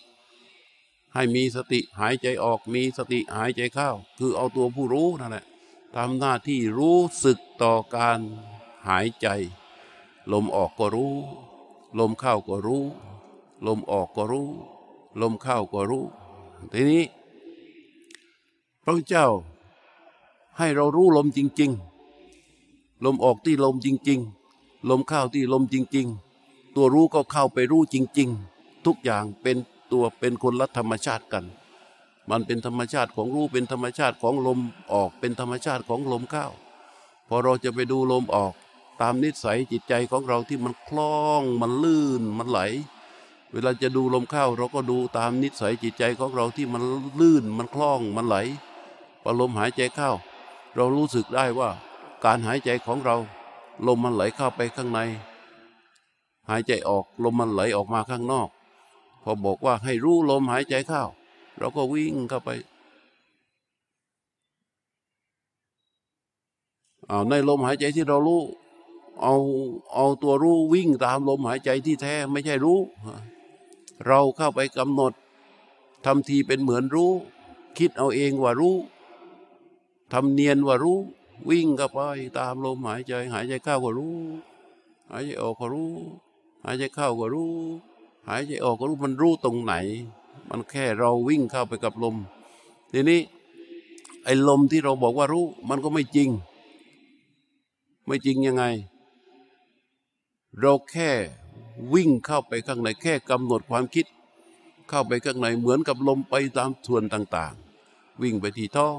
ให้มีสติหายใจออกมีสติหายใจเข้า คือเอาตัวผู้รู้นั่นแหละทำหน้าที่รู้สึกต่อการหายใจ ลมออกก็รู้ ลมเข้าก็รู้ ลมออกก็รู้ ลมเข้าก็รู้ ทีนี้ พระเจ้าให้เรารู้ลมจริง ๆ ลมออกที่ลมจริง ๆ ลมเข้าที่ลมจริง ๆ ตัวรู้ก็เข้าไปรู้จริง ๆ ทุกอย่างเป็นตัวเป็นคนละธรรมชาติกัน มันเป็นธรรมชาติของรู้เป็นธรรมชาติของลมออกเป็นธรรมชาติของลมเข้าพอเราจะไปดูลมออก ตามนิสัยจิตใจของเราที่มันคล่องมันลื่นมันไหล เวลาจะดูลมเข้าเราก็ดูตามนิสัยจิตใจของเราที่มันลื่นมันคล่องมันไหลพอลมหายใจเข้า เรารู้สึกได้ว่า การหายใจของเรา ลมมันไหลเข้าไปข้างใน หายใจออกลมมันไหลออกมาข้างนอก พอบอกว่าให้รู้ลมหายใจเข้า เราก็วิ่งเข้าไปเอาในลมหายใจที่เรารู้เอาเอาตัวรู้วิ่งตามลมหายใจที่แท้ไม่ใช่รู้ เราเข้าไปกำหนดทำทีเป็นเหมือนรู้ คิดเอาเองว่ารู้ทำเนียนว่ารู้ วิ่งเข้าไปตามลมหายใจ หายใจเข้าก็รู้ หายใจออกก็รู้ หายใจเข้าก็รู้ หายใจออกก็รู้มันรู้ตรงไหน มันแค่เราวิ่งเข้าไปกับลม ทีนี้ ไอ้ลมที่เราบอกว่ารู้ มันก็ไม่จริง ไม่จริงยังไง เราแค่ วิ่งเข้าไปข้างในแค่กำหนดความคิด เข้าไปข้างในเหมือนกับลมไปตามส่วนต่างๆ วิ่งไปที่ท้อง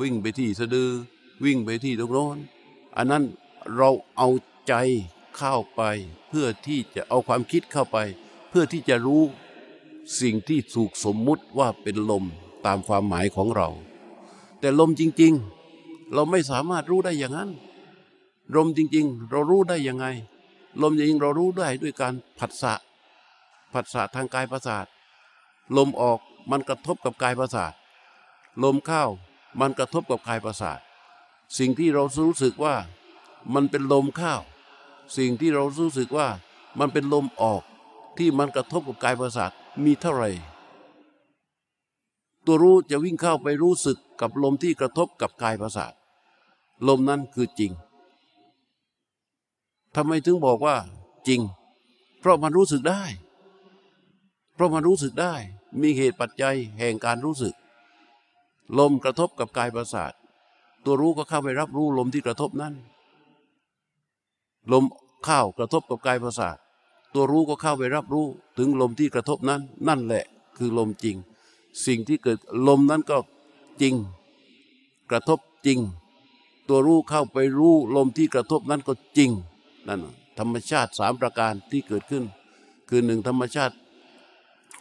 วิ่งไปที่สะดือ วิ่งไปที่ตรงโน้นอันนั้นเราเอาใจเข้าไป เพื่อที่จะเอาความคิดเข้าไป เพื่อที่จะรู้สิ่งที่ถูกสมมุติว่าเป็นลมตามความหมายของเรา แต่ลมจริง ๆ เราไม่สามารถรู้ได้อย่างนั้นลมจริง ๆ เรารู้ได้ยังไง ลมจริงเรารู้ได้ด้วยการผัสสะผัสสะทางกายประสาท ลมออกมันกระทบกับกายประสาท ลมเข้ามันกระทบกับกายประสาท สิ่งที่เรารู้สึกว่ามันเป็นลมเข้าสิ่งที่เรารู้สึกว่ามันเป็นลมออกที่มันกระทบกับกายประสาทมีเท่าไหร่ ตัวรู้จะวิ่งเข้าไปรู้สึกกับลมที่กระทบกับกายประสาท ลมนั้นคือจริง ทำไมถึงบอกว่าจริง เพราะมันรู้สึกได้ เพราะมันรู้สึกได้ มีเหตุปัจจัยแห่งการรู้สึก ลมกระทบกับกายประสาท ตัวรู้ก็เข้าไปรับรู้ลมที่กระทบนั้น ลมเข้ากระทบกับกายประสาท ตัวรู้ก็เข้าไปรับรู้ถึงลมที่กระทบนั้น นั่นแหละคือลมจริง สิ่งที่เกิดลมนั้นก็จริง กระทบจริง ตัวรู้เข้าไปรู้ลมที่กระทบนั้นก็จริง นั่นธรรมชาติสามประการที่เกิดขึ้น คือหนึ่งธรรมชาติ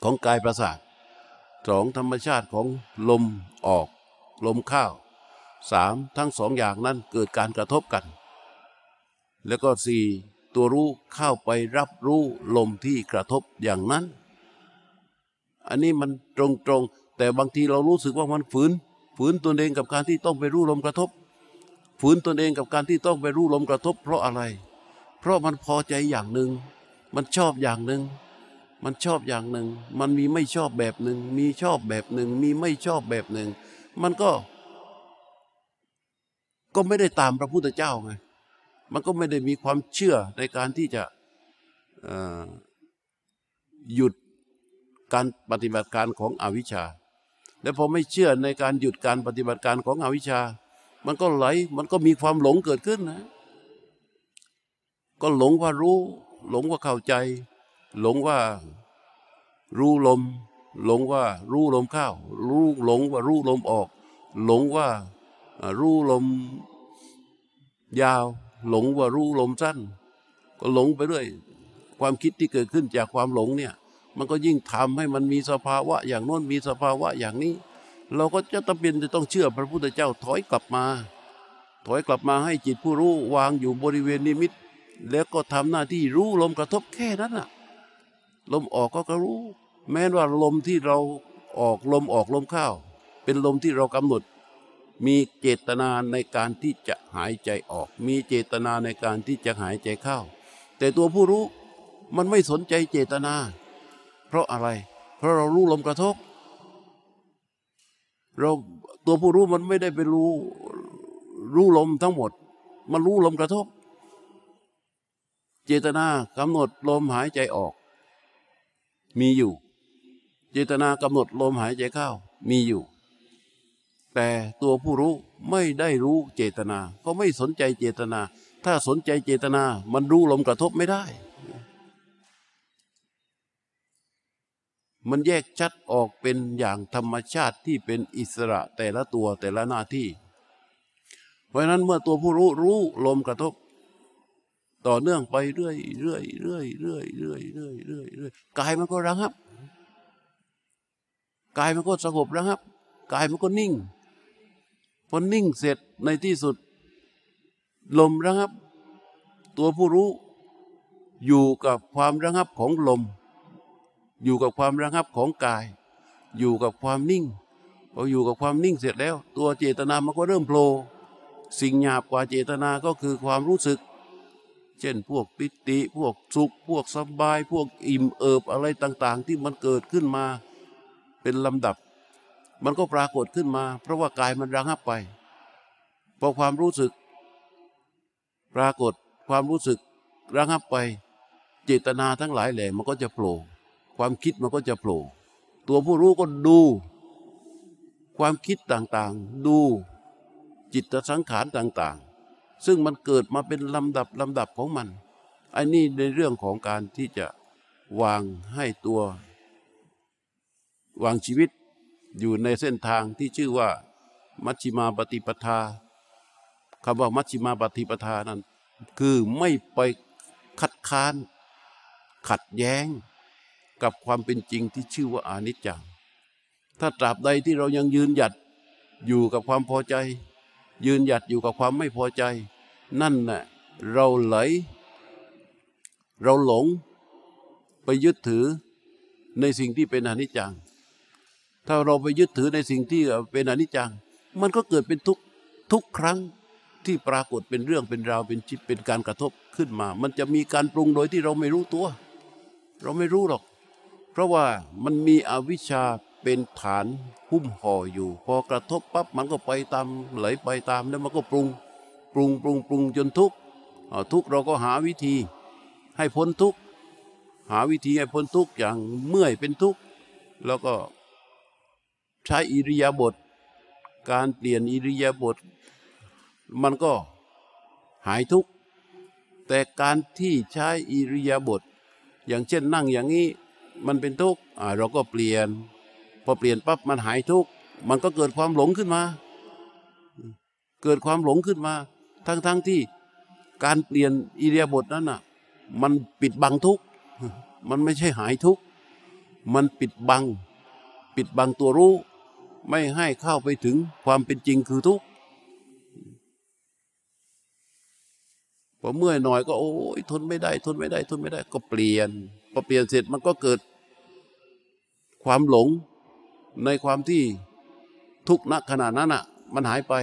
ของกายประสาทสองธรรมชาติของลมออก ลมเข้าสามทั้งสองอย่างนั้นเกิดการกระทบกัน แล้วก็สี่ตัวรู้เข้าไปรับรู้ลมที่กระทบอย่างนั้น อันนี้มันตรงๆแต่บางทีเรารู้สึกว่ามันฝืน ฝืนตนเองกับการที่ต้องไปรู้ลมกระทบ ฝืนตนเองกับการที่ต้องไปรู้ลมกระทบ เพราะอะไร ราะมันพอใจอย่างหนึ่ง มันชอบอย่างหนึ่ง มันชอบอย่างหนึ่ง มันมีไม่ชอบแบบหนึ่ง มีชอบแบบหนึ่ง มีไม่ชอบแบบหนึ่ง มันก็ ก็ไม่ได้ตามพระพุทธเจ้าไง มันก็ไม่ได้มีความเชื่อในการที่จะหยุดการปฏิบัติการของอวิชชา และพอไม่เชื่อในการหยุดการปฏิบัติการของอวิชชา มันก็ไหล มันก็มีความหลงเกิดขึ้นนะ ก็หลงว่ารู้ หลงว่าเข้าใจ หลงว่ารู้ลม หลงว่ารู้ลมเข้า รู้หลงว่ารู้ลมออก หลงว่ารู้ลมยาว หลงว่ารู้ลมสั้น ก็หลงไปเรื่อยความคิดที่เกิดขึ้นจากความหลงเนี่ย มันก็ยิ่งทำให้มันมีสภาวะ อย่างโน้นมีสภาวะอย่างนี้ เราก็จะต้องเป็นจะต้องเชื่อพระพุทธเจ้าถอยกลับมา ถอยกลับมาให้จิตผู้รู้วางอยู่บริเวณนิมิต แล้วก็ทำหน้าที่รู้ลมกระทบแค่นั้นน่ะ ลมออกก็กรู้ แม้ว่าลมที่เราออกลมออกลมเข้า เป็นลมที่เรากำหนด มีเจตนาในการที่จะหายใจออก มีเจตนาในการที่จะหายใจเข้า แต่ตัวผู้รู้มันไม่สนใจเจตนา เพราะอะไร เพราะเรารู้ลมกระทบ เราตัวผู้รู้มันไม่ได้ไปรู้รู้ลมทั้งหมด มันรู้ลมกระทบ เจตนากำหนดลมหายใจออก มีอยู่ เจตนากำหนดลมหายใจเข้ามีอยู่ แต่ตัวผู้รู้ไม่ได้รู้เจตนา ก็ไม่สนใจเจตนา ถ้าสนใจเจตนา มันรู้ลมกระทบไม่ได้ มันแยกชัดออกเป็นอย่างธรรมชาติที่เป็นอิสระแต่ละตัวแต่ละหน้าที่ เพราะฉะนั้นเมื่อตัวผู้รู้รู้ลมกระทบ ต่อเนื่องไปเรื่อยเรื่อยเรื่อยเรื่อยเรื่อยเรื่อยเรื่อยเรื่อยกายมันก็ระงับกายมันก็สงบระงับกายมันก็นิ่งพอนิ่งเสร็จในที่สุด ลมระงับ ตัวผู้รู้ อยู่กับความระงับของลม อยู่กับความระงับของกาย อยู่กับความนิ่งพออยู่กับความนิ่งเสร็จแล้ว ตัวเจตนามันก็เริ่มโผล่สิ่งหยาบกว่าเจตนาก็คือความรู้สึก เช่น พวกปิติ พวกสุข พวกสบาย พวกอิ่มเอิบอะไรต่างๆ ที่มันเกิดขึ้นมา เป็นลำดับ มันก็ปรากฏขึ้นมา เพราะว่ากายมันระงับไปพอความรู้สึก ปรากฏความรู้สึกระงับไป เจตนาทั้งหลายแหล่มันก็จะโผล่ความคิดมันก็จะโผล่ตัวผู้รู้ก็ดู ความคิดต่างๆ ดูจิตสังขารต่างๆ ซึ่งมันเกิดมาเป็นลำดับลำดับของมัน อันนี้ในเรื่องของการที่จะวางให้ตัว วางชีวิตอยู่ในเส้นทางที่ชื่อว่า มัชฌิมาปฏิปทาคำว่ามัชฌิมาปฏิปทานั้น คือไม่ไปคัดค้าน ขัดแย้ง กับความเป็นจริงที่ชื่อว่าอานิจจัง ถ้าตราบใดที่เรายังยืนหยัดอยู่กับความพอใจ ยืนหยัดอยู่กับความไม่พอใจ นั่นน่ะเราไหล เราหลงไปยึดถือในสิ่งที่เป็นอนิจจัง ถ้าเราไปยึดถือในสิ่งที่เป็นอนิจจัง มันก็เกิดเป็นทุกทุกครั้งที่ปรากฏเป็นเรื่องเป็นราวเป็นจิตเป็นการกระทบขึ้นมา มันจะมีการปรุงโดยที่เราไม่รู้ตัว เราไม่รู้หรอก เพราะว่ามันมีอวิชชา เป็นฐานหุ้มห่ออยู่ พอกระทบปั๊บมันก็ไปตามไหลไปตามแล้วมันก็ปรุง ปรุงปรุงปรุงจนทุกข์ทุกข์เราก็หาวิธีให้พ้นทุกข์หาวิธีให้พ้นทุกข์อย่างเมื่อยเป็นทุกข์แล้วก็ใช้อิริยาบถการเปลี่ยนอิริยาบถมันก็หายทุกข์แต่การที่ใช้อิริยาบถอย่างเช่นนั่งอย่างนี้มันเป็นทุกข์เราก็เปลี่ยน พอเปลี่ยนปั๊บมันหายทุกข์มันก็เกิดความหลงขึ้นมา เกิดความหลงขึ้นมา ทั้งๆทที่การเปลี่ยนอิริยบถนั้นน่ะ มันปิดบังทุกข์มันไม่ใช่หายทุกข์มันปิดบัง ปิดบังตัวรู้ ไม่ให้เข้าไปถึงความเป็นจริงคือทุกข์พอเมื่อยหน่อยก็โอ้ยทนไม่ได้ ทนไม่ได้ ทนไม่ได้ ก็เปลี่ยนพอเปลี่ยนเสร็จมันก็เกิดความหลง ในความที่ทุกข์ณขณะนั้นอะ มันหายไป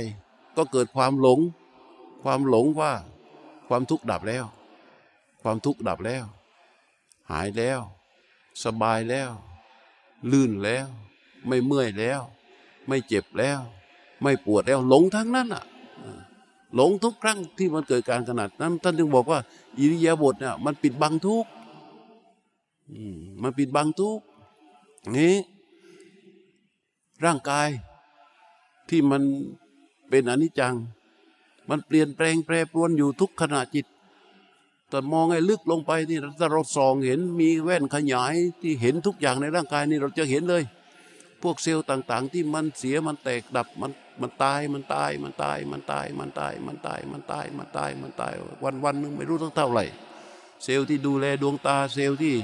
ก็เกิดความหลง ความหลงว่า ความทุกข์ดับแล้ว ความทุกข์ดับแล้ว หายแล้ว สบายแล้ว ลื่นแล้ว ไม่เมื่อยแล้ว ไม่เจ็บแล้ว ไม่ปวดแล้ว หลงทั้งนั้นอะหลงทุกครั้งที่มันเกิดการขนาดนั้น ท่านจึงบอกว่า อิริยาบถเนี่ยมันปิดบังทุกมันปิดบังทุกนี้ ร่างกายที่มันเป็นอนิจจัง มันเปลี่ยนแปลงแปรปรวนอยู่ทุกขณะจิต แต่มองให้ลึกลงไปนี่ถ้าเราส่องเห็นมีแว่นขยายที่เห็นทุกอย่างในร่างกายนี่เราจะเห็นเลย พวกเซลล์ต่างๆ ที่มันเสียมันแตกดับมันมันตายมันตายมันตายมันตายมันตายมันตายมันตายมันตายมันตายวันวันหนึ่งไม่รู้ตั้งเท่าไหร่ เซลล์ที่ดูแลดวงตาเซลล์ที่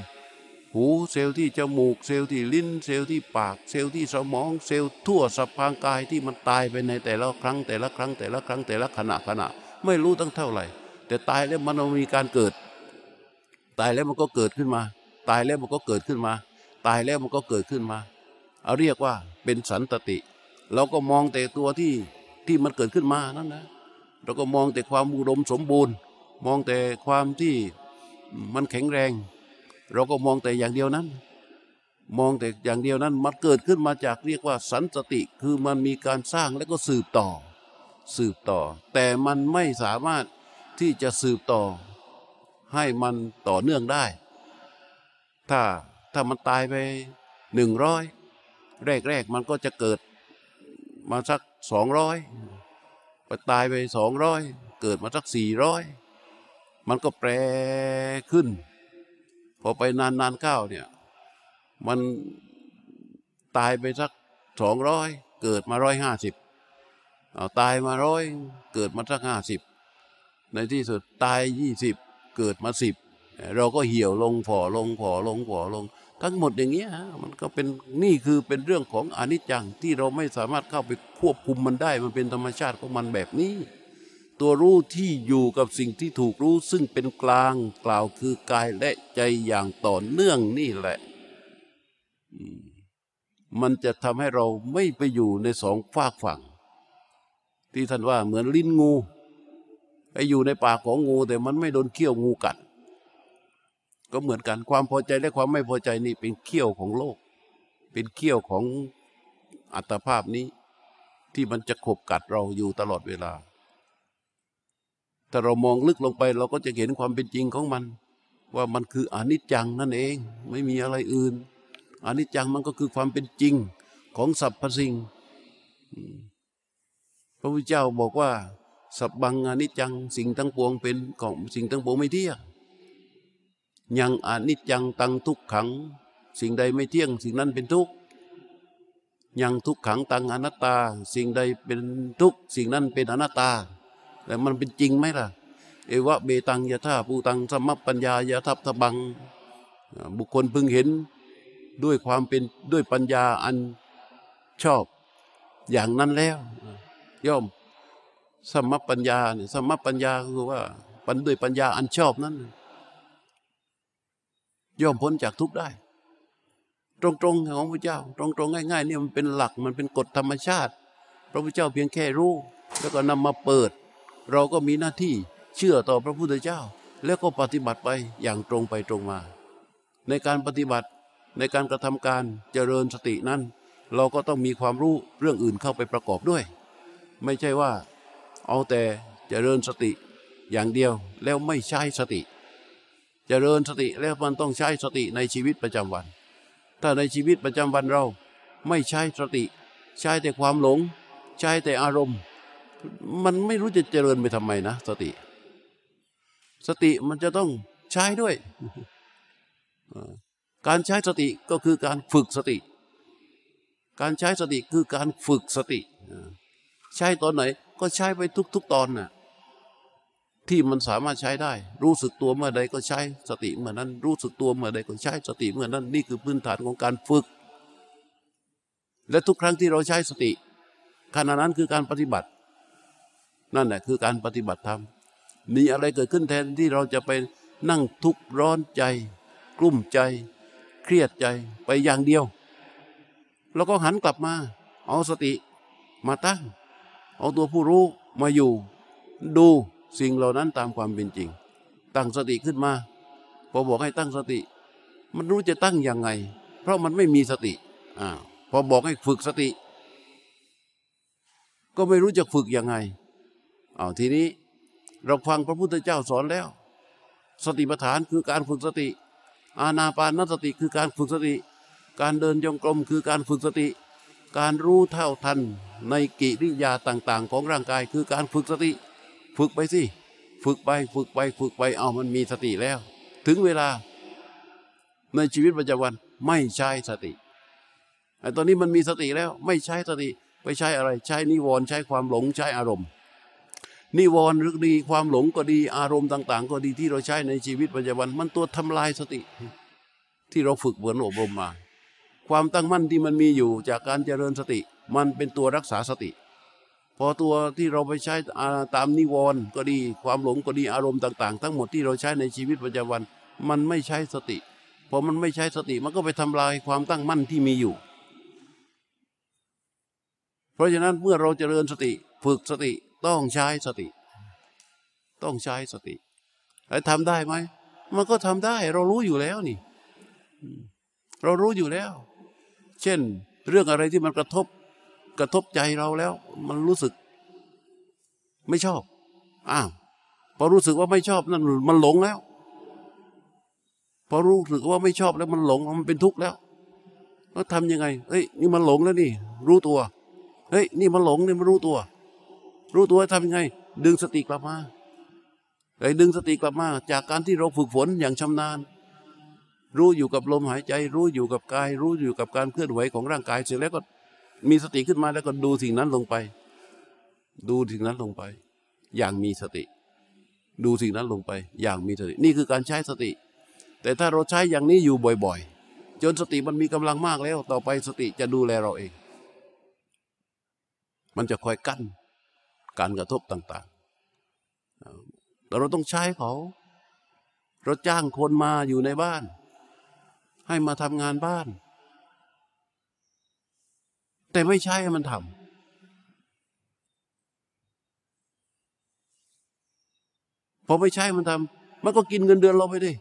หูเซลล์ที่จมูกเซลล์ที่ลิ้นเซลล์ที่ปากเซลล์ที่สมองเซลล์ทั่วสรรพางกายที่มันตายไปในแต่ละครั้งแต่ละครั้งแต่ละครั้งแต่ละขณะขณะ ไม่รู้ตั้งเท่าไหร่ แต่ตายแล้วมันมีการเกิด ตายแล้วมันก็เกิดขึ้นมา ตายแล้วมันก็เกิดขึ้นมา ตายแล้วมันก็เกิดขึ้นมาเอาเรียกว่าเป็นสันตติ เราก็มองแต่ตัวที่ที่มันเกิดขึ้นมานั่นนะเราก็มองแต่ความอุดมสมบูรณ์ มองแต่ความที่มันแข็งแรง เราก็มองแต่อย่างเดียวนั้น มองแต่อย่างเดียวนั้นมันเกิดขึ้นมาจากเรียกว่าสันตติคือมันมีการสร้างแล้วก็สืบต่อ สืบต่อ แต่มันไม่สามารถที่จะสืบต่อ ให้มันต่อเนื่องได้ ถ้าถ้ามันตายไปหนึ่งร้อยแรกๆมันก็จะเกิดมาสักสองร้อยไปตายไปสองร้อยเกิดมาสักสี่ร้อยมันก็แปรขึ้น พอไปนานๆเข้าเนี่ย มันตายไปสักสองร้อยเกิดมาร้อยห้าสิบเอาตายมาร้อยเกิดมาสักห้าสิบในที่สุดตายยี่สิบเกิดมาสิบเราก็เหี่ยวลงฝ่อลงฝ่อลงฝ่อลง ทั้งหมดอย่างเงี้ยฮะมันก็เป็นนี่คือเป็นเรื่องของอนิจจังที่เราไม่สามารถเข้าไปควบคุมมันได้ มันเป็นธรรมชาติของมันแบบนี้ ตัวรู้ที่อยู่กับสิ่งที่ถูกรู้ซึ่งเป็นกลางกล่าวคือกายและใจอย่างต่อเนื่องนี่แหละมมันจะทำให้เราไม่ไปอยู่ในสองฝากฝั่ง ที่ท่านว่าเหมือนลิ้นงูไปอยู่ในปากของงูแต่มันไม่โดนเขี้ยวงูกัด ก็เหมือนกันความพอใจและความไม่พอใจนี่เป็นเขี้ยวของโลก เป็นเขี้ยวของอัตภาพนี้ ที่มันจะขบกัดเราอยู่ตลอดเวลา ถ้าเรามองลึกลงไปเราก็จะเห็นความเป็นจริงของมัน ว่ามันคืออนิจจังนั่นเอง ไม่มีอะไรอื่นอนิจจังมันก็คือความเป็นจริงของสรรพสิ่ง พระพุทธเจ้าบอกว่า สับบังอนิจจังสิ่งทั้งปวงเป็นของสิ่งทั้งปวงไม่เที่ยงยังอนิจจังตังทุกขัง สิ่งใดไม่เที่ยง สิ่งนั้นเป็นทุกข์ยังทุกขังตังอนัตตา สิ่งใดเป็นทุกข์สิ่งนั้นเป็นอนัตตา แต่มันเป็นจริงไหมล่ะ เอวะเบตังยะธาปูตังสมัปปัญญายะทัพทบัง บุคคลพึงเห็นด้วยความเป็นด้วยปัญญาอันชอบอย่างนั้นแล้ว ย่อมสมัปปัญญาเนี่ยสมัปปัญญาคือว่า ปันด้วยปัญญาอันชอบนั้น ย่อมพ้นจากทุกข์ได้ ตรงๆของพระเจ้า ตรงๆง่ายๆนี่มันเป็นหลักมันเป็นกฎธรรมชาติ พระพุทธเจ้าเพียงแค่รู้ แล้วก็นำมาเปิด เราก็มีหน้าที่เชื่อต่อพระพุทธเจ้า แล้วก็ปฏิบัติไปอย่างตรงไปตรงมา ในการปฏิบัติในการกระทำการเจริญสตินั้น เราก็ต้องมีความรู้เรื่องอื่นเข้าไปประกอบด้วย ไม่ใช่ว่า เอาแต่เจริญสติอย่างเดียวแล้วไม่ใช้สติ เจริญสติแล้วมันต้องใช้สติในชีวิตประจำวัน ถ้าในชีวิตประจำวันเราไม่ใช้สติ ใช้แต่ความหลง ใช้แต่อารมณ์ มันไม่รู้จะเจริญไปทำไมนะ สติ สติมันจะต้องใช้ด้วย การใช้สติก็คือการฝึกสติ การใช้สติคือการฝึกสติ ใช้ตอนไหนก็ใช้ไปทุก ๆ ตอนน่ะที่มันสามารถใช้ได้ รู้สึกตัวเมื่อใดก็ใช้สติเมื่อนั้น รู้สึกตัวเมื่อใดก็ใช้สติเมื่อนั้น นี่คือพื้นฐานของการฝึก และทุกครั้งที่เราใช้สติขณะนั้นคือการปฏิบัติ นั่นแหละคือการปฏิบัติธรรม มีอะไรเกิดขึ้นแทนที่เราจะไปนั่งทุกข์ร้อนใจ กลุ้มใจ เครียดใจไปอย่างเดียว แล้วก็หันกลับมา เอาสติมาตั้ง เอาตัวผู้รู้มาอยู่ ดูสิ่งเหล่านั้นตามความเป็นจริง ตั้งสติขึ้นมาพอบอกให้ตั้งสติ มันรู้จะตั้งยังไง เพราะมันไม่มีสติอ่าพอบอกให้ฝึกสติ ก็ไม่รู้จะฝึกยังไง เอาทีนี้เราฟังพระพุทธเจ้าสอนแล้ว สติปัฏฐานคือการฝึกสติ อาณาปานสติคือการฝึกสติ การเดินจงกรมคือการฝึกสติ การรู้เท่าทันในกิริยาต่างๆ ของร่างกายคือการฝึกสติ ฝึกไปสิฝึกไปฝึกไปฝึกไปเอามันมีสติแล้ว ถึงเวลาในชีวิตประจำวันไม่ใช้สติไอ้ตอนนี้มันมีสติแล้วไม่ใช้สติไปใช้อะไร ใช้นิวรณ์ใช้ความหลงใช้อารมณ์ นิวรณ์หรือดีความหลงก็ดีอารมณ์ต่าง ๆ ก็ดีที่เราใช้ในชีวิตประจำวัน มันตัวทำลายสติ ที่เราฝึกเหมือนอบรมมา ความตั้งมั่นที่มันมีอยู่จากการเจริญสติ มันเป็นตัวรักษาสติ พอตัวที่เราไปใช้ตามนิวรณ์ก็ดี ความหลงก็ดีอารมณ์ต่าง ๆ ทั้งหมดที่เราใช้ในชีวิตประจำวัน มันไม่ใช้สติพอมันไม่ใช้สติมันก็ไปทำลายความตั้งมั่นที่มีอยู่ เพราะฉะนั้นเมื่อเราเจริญสติฝึกสติ ต้องใช้สติ ต้องใช้สติแล้วทำได้ไหมมันก็ทำได้ เรารู้อยู่แล้วนี่ เรารู้อยู่แล้ว เช่น เรื่องอะไรที่มันกระทบ กระทบใจเราแล้ว มันรู้สึก ไม่ชอบอ้าวพอรู้สึกว่าไม่ชอบนั่นมันหลงแล้วพอรู้สึกว่าไม่ชอบแล้วมันหลงมันเป็นทุกข์แล้วแล้วทำยังไงเฮ้ยนี่มันหลงแล้วนี่ รู้ตัวเฮ้ยนี่มันหลงนี่มันรู้ตัว รู้ตัวทำยังไง ดึงสติกลับมาไอ้ดึงสติกลับมา จากการที่เราฝึกฝนอย่างชำนาญ รู้อยู่กับลมหายใจ รู้อยู่กับกาย รู้อยู่กับการเคลื่อนไหวของร่างกายเสร็จแล้วก็มีสติขึ้นมาแล้วก็ดูสิ่งนั้นลงไป ดูสิ่งนั้นลงไป อย่างมีสติ ดูสิ่งนั้นลงไป อย่างมีสติ นี่คือการใช้สติ แต่ถ้าเราใช้อย่างนี้อยู่บ่อย ๆ จนสติมันมีกำลังมากแล้ว ต่อไปสติจะดูแลเราเอง มันจะคอยกั้น การกระทบต่างๆแต่เราต้องใช้เขา เราจ้างคนมาอยู่ในบ้าน ให้มาทำงานบ้าน แต่ไม่ใช่ให้มันทำพอไม่ใช่มันทำมันก็กินเงินเดือนเราไปดิ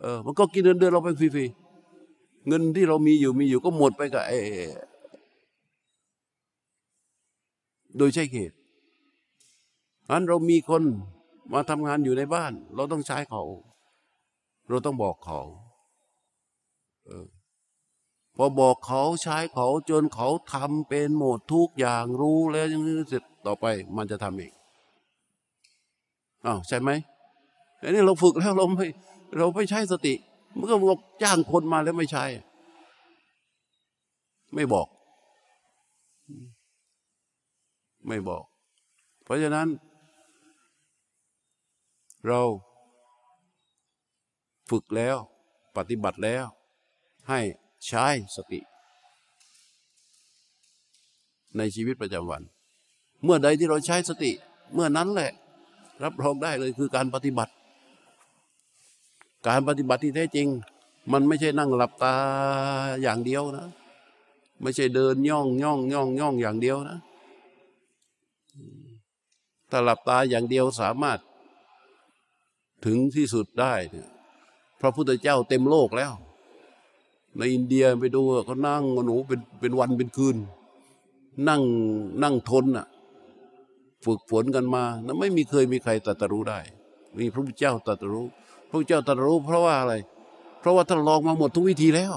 เออ มันก็กินเงินเดือนเราไปฟรีๆ เงินที่เรามีอยู่มีอยู่ก็หมดไปกับไอ้ โดยใช่เหตุอันเรามีคนมาทำงานอยู่ในบ้าน เราต้องใช้เขา เราต้องบอกเขาเออพอบอกเขาใช้เขาจนเขาทำเป็นหมดทุกอย่างรู้แล้วยังเสร็จต่อไปมันจะทำเองอ้าวใช่ไหมอันนี้เราฝึกแล้วเราไม่เราไม่ใช้สติ เมันก็บอกจ้างคนมาแล้วไม่ใช่ไม่บอก ไม่บอก เพราะฉะนั้น เราฝึกแล้วปฏิบัติแล้ว ให้ใช้สติ ในชีวิตประจำวัน เมื่อใดที่เราใช้สติ เมื่อนั้นแหละ รับรองได้เลยคือการปฏิบัติ การปฏิบัติที่แท้จริง มันไม่ใช่นั่งหลับตาอย่างเดียวนะ ไม่ใช่เดินย่องย่องย่องย่องอย่างเดียวนะ ถ้าหลับตาอย่างเดียวสามารถถึงที่สุดได้เนี่ยพระพุทธเจ้าเต็มโลกแล้ว ในอินเดียไปดูอะเขานั่งหนูเป็นเป็นวันเป็นคืน นั่งนั่งทนอะฝึกฝนกันมาแล้วไม่มีเคยมีใครตรัสรู้ได้ มีพระพุทธเจ้าตรัสรู้ พระพุทธเจ้าตรัสรู้เพราะว่าอะไร เพราะว่าท่านลองมาหมดทุกวิธีแล้ว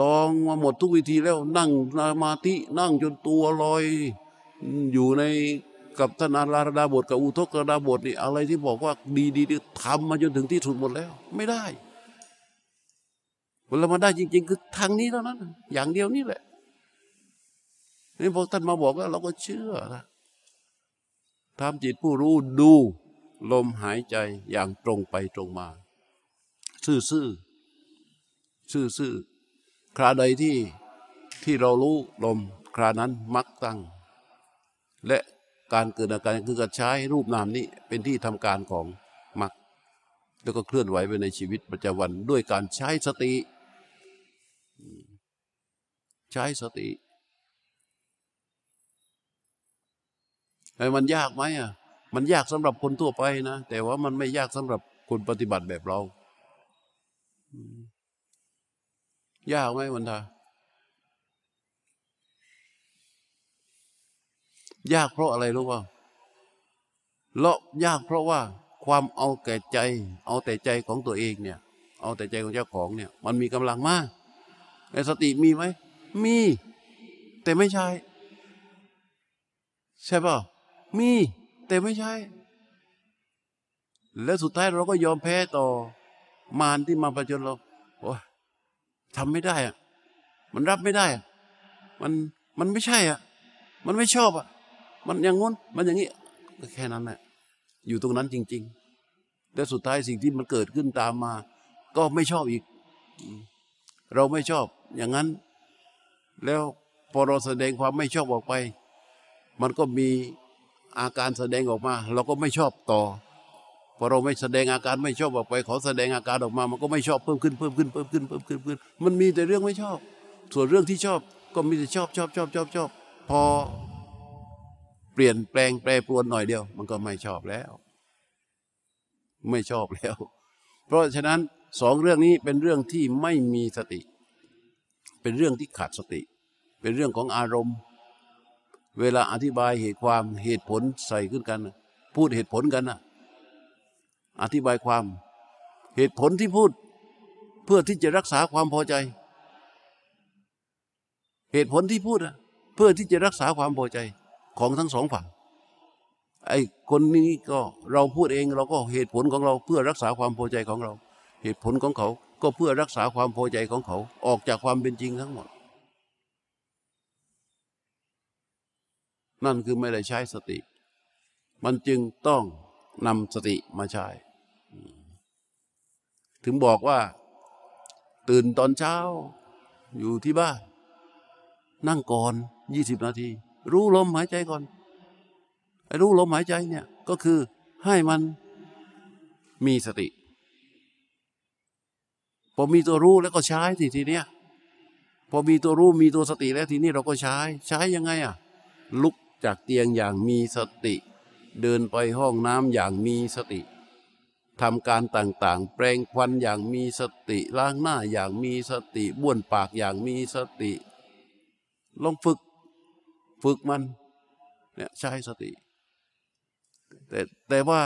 ลองมาหมดทุกวิธีแล้ว นั่งสมาธินั่งจนตัวลอย อยู่ในกับท่านอาราดาบทกับอุทกรดาบทนี่อะไรที่บอกว่าดีดีดีทำมาจนถึงที่สุดหมดแล้ว ไม่ได้เวลามาได้จริง ๆ คือทางนี้เท่านั้น อย่างเดียวนี่แหละนี่พอท่านมาบอกว่าเราก็เชื่อนะทำจิตผู้รู้ดู ลมหายใจอย่างตรงไปตรงมา ซื่อซื่อซื่อซื่อคราใดที่ที่เรารู้ลมครานั้นมักตั้ง และการเกิดอาการคือการใช้รูปนามนี้เป็นที่ทำการของมักแล้วก็เคลื่อนไหวไปในชีวิตประจำวันด้วยการใช้สติ ใช้สติไอ้มันยากไหมอะมันยากสำหรับคนทั่วไปนะ แต่ว่ามันไม่ยากสำหรับคนปฏิบัติแบบเรา ยากไหมวันทา ยากเพราะอะไรรู้ป่าเลาะยากเพราะว่าความเอาแก่ใจ เอาแต่ใจของตัวเองเนี่ย เอาแต่ใจของเจ้าของเนี่ย มันมีกำลังมากไอ้สติมีไหมมี แต่ไม่ใช่ ใช่ป่ะมี แต่ไม่ใช่ แล้วสุดท้ายเราก็ยอมแพ้ต่อ มารที่มาประจนเราโอ้ทำไม่ได้อะมันรับไม่ได้อะมันมันไม่ใช่อะ มันไม่ชอบอะ มันอย่างง้นมันอย่างนี้ก็แค่นั้นแหละอยู่ตรงนั้นจริง ๆและสุดท้ายสิ่งที่มันเกิดขึ้นตามมา ก็ไม่ชอบอีก เราไม่ชอบ อย่างนั้น แล้วพอเราแสดงความไม่ชอบออกไป มันก็มีอาการแสดงออกมา เราก็ไม่ชอบต่อพอเราไม่แสดงอาการไม่ชอบออกไปขอแสดงอาการออกมา มันก็ไม่ชอบเพิ่มขึ้นเพิ่มขึ้นเพิ่มขึ้นเพิ่มขึ้นเพิ่มขึ้นมันมีแต่เรื่องไม่ชอบ ส่วนเรื่องที่ชอบก็มีแต่ชอบชอบชอบชอบชอบพอ เปลี่ยนแปลงแปรปรวนหน่อยเดียว มันก็ไม่ชอบแล้ว ไม่ชอบแล้ว เพราะฉะนั้นสองเรื่องนี้เป็นเรื่องที่ไม่มีสติ เป็นเรื่องที่ขาดสติ เป็นเรื่องของอารมณ์ เวลาอธิบายเหตุความเหตุผลใส่ขึ้นกัน พูดเหตุผลกันนะอธิบายความเหตุผลที่พูดเพื่อที่จะรักษาความพอใจ เหตุผลที่พูดเพื่อที่จะรักษาความพอใจ ของทั้งสองฝั่งไอ้คนนี้ก็เราพูดเองเราก็เหตุผลของเราเพื่อรักษาความพอใจของเรา เหตุผลของเขาก็เพื่อรักษาความพอใจของเขา ออกจากความเป็นจริงทั้งหมด นั่นคือไม่ได้ใช้สติ มันจึงต้องนำสติมาใช้ ถึงบอกว่า ตื่นตอนเช้า อยู่ที่บ้าน นั่งก่อนยี่สิบนาที รู้ลมหายใจก่อนไอ้รู้ลมหายใจเนี่ยก็คือให้มันมีสติพอมีตัวรู้แล้วก็ใช้ทีทีเนี้ยพอมีตัวรู้มีตัวสติแล้วทีนี้เราก็ใช้ ใช้ยังไงอะลุกจากเตียงอย่างมีสติ เดินไปห้องน้ำอย่างมีสติทำการต่างๆ แปลงควันอย่างมีสติ ล้างหน้าอย่างมีสติบ้วนปากอย่างมีสติ ลองฝึก ฝึกมันเนี่ยใช้สติ แต่แต่ว่า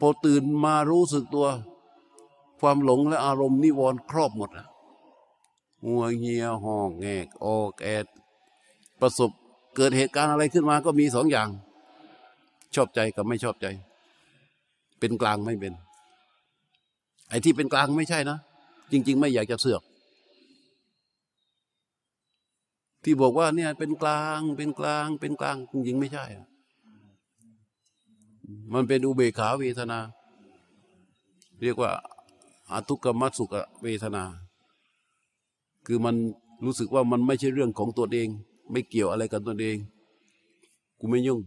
พอตื่นมารู้สึกตัว ความหลงและอารมณ์นิวรณ์ครอบหมดอะหัวเงียห้องแงกออกแอดประสบเกิดเหตุการณ์อะไรขึ้นมาก็มีสองอย่าง ชอบใจกับไม่ชอบใจ เป็นกลางไม่เป็น ไอ้ที่เป็นกลางไม่ใช่นะ จริง ๆ ไม่อยากจะเสือก ที่บอกว่าเนี่ยเป็นกลางเป็นกลางเป็นกลางจริงไม่ใช่ มันเป็นอุเบกขาเวทนา เรียกว่าอาทุกขมัสสุขเวทนา คือมันรู้สึกว่ามันไม่ใช่เรื่องของตัวเอง ไม่เกี่ยวอะไรกับตัวเอง กูไม่ยุ่ง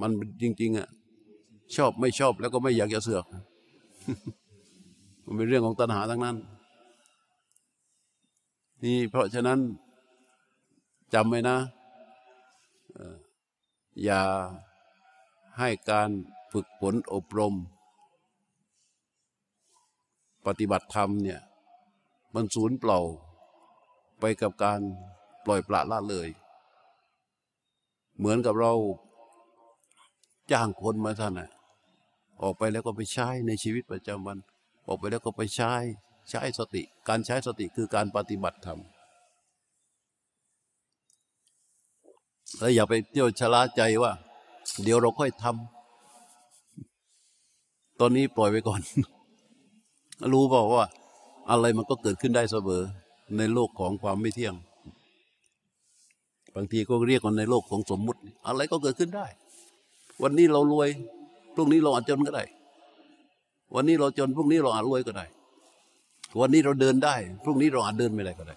มันจริง ๆอะชอบไม่ชอบแล้วก็ไม่อยากจะเสือก มันเป็นเรื่องของตัณหาทั้งนั้น นี่เพราะฉะนั้นจำไว้นะ อย่าให้การฝึกฝนอบรม ปฏิบัติธรรมเนี่ยมันสูญเปล่าไปกับการปล่อยปละละเลย เหมือนกับเราจ้างคนมาท่านน่ะออกไปแล้วก็ไปใช้ในชีวิตประจำวัน ออกไปแล้วก็ไปใช้ ใช้สติ การใช้สติคือการปฏิบัติธรรมแล้วอย่าไปเที่ยวชะล่าใจว่า เดี๋ยวเราค่อยทำตอนนี้ปล่อยไปก่อน รู้เปล่าว่า อะไรมันก็เกิดขึ้นได้เสมอในโลกของความไม่เที่ยง บางทีก็เรียกว่าในโลกของสมมุติ อะไรก็เกิดขึ้นได้ วันนี้เรารวยพรุ่งนี้เราอาจจนก็ได้ วันนี้เราจนพรุ่งนี้เราอาจรวยก็ได้ วันนี้เราเดินได้ พรุ่งนี้เราอาจเดินไม่ได้ก็ได้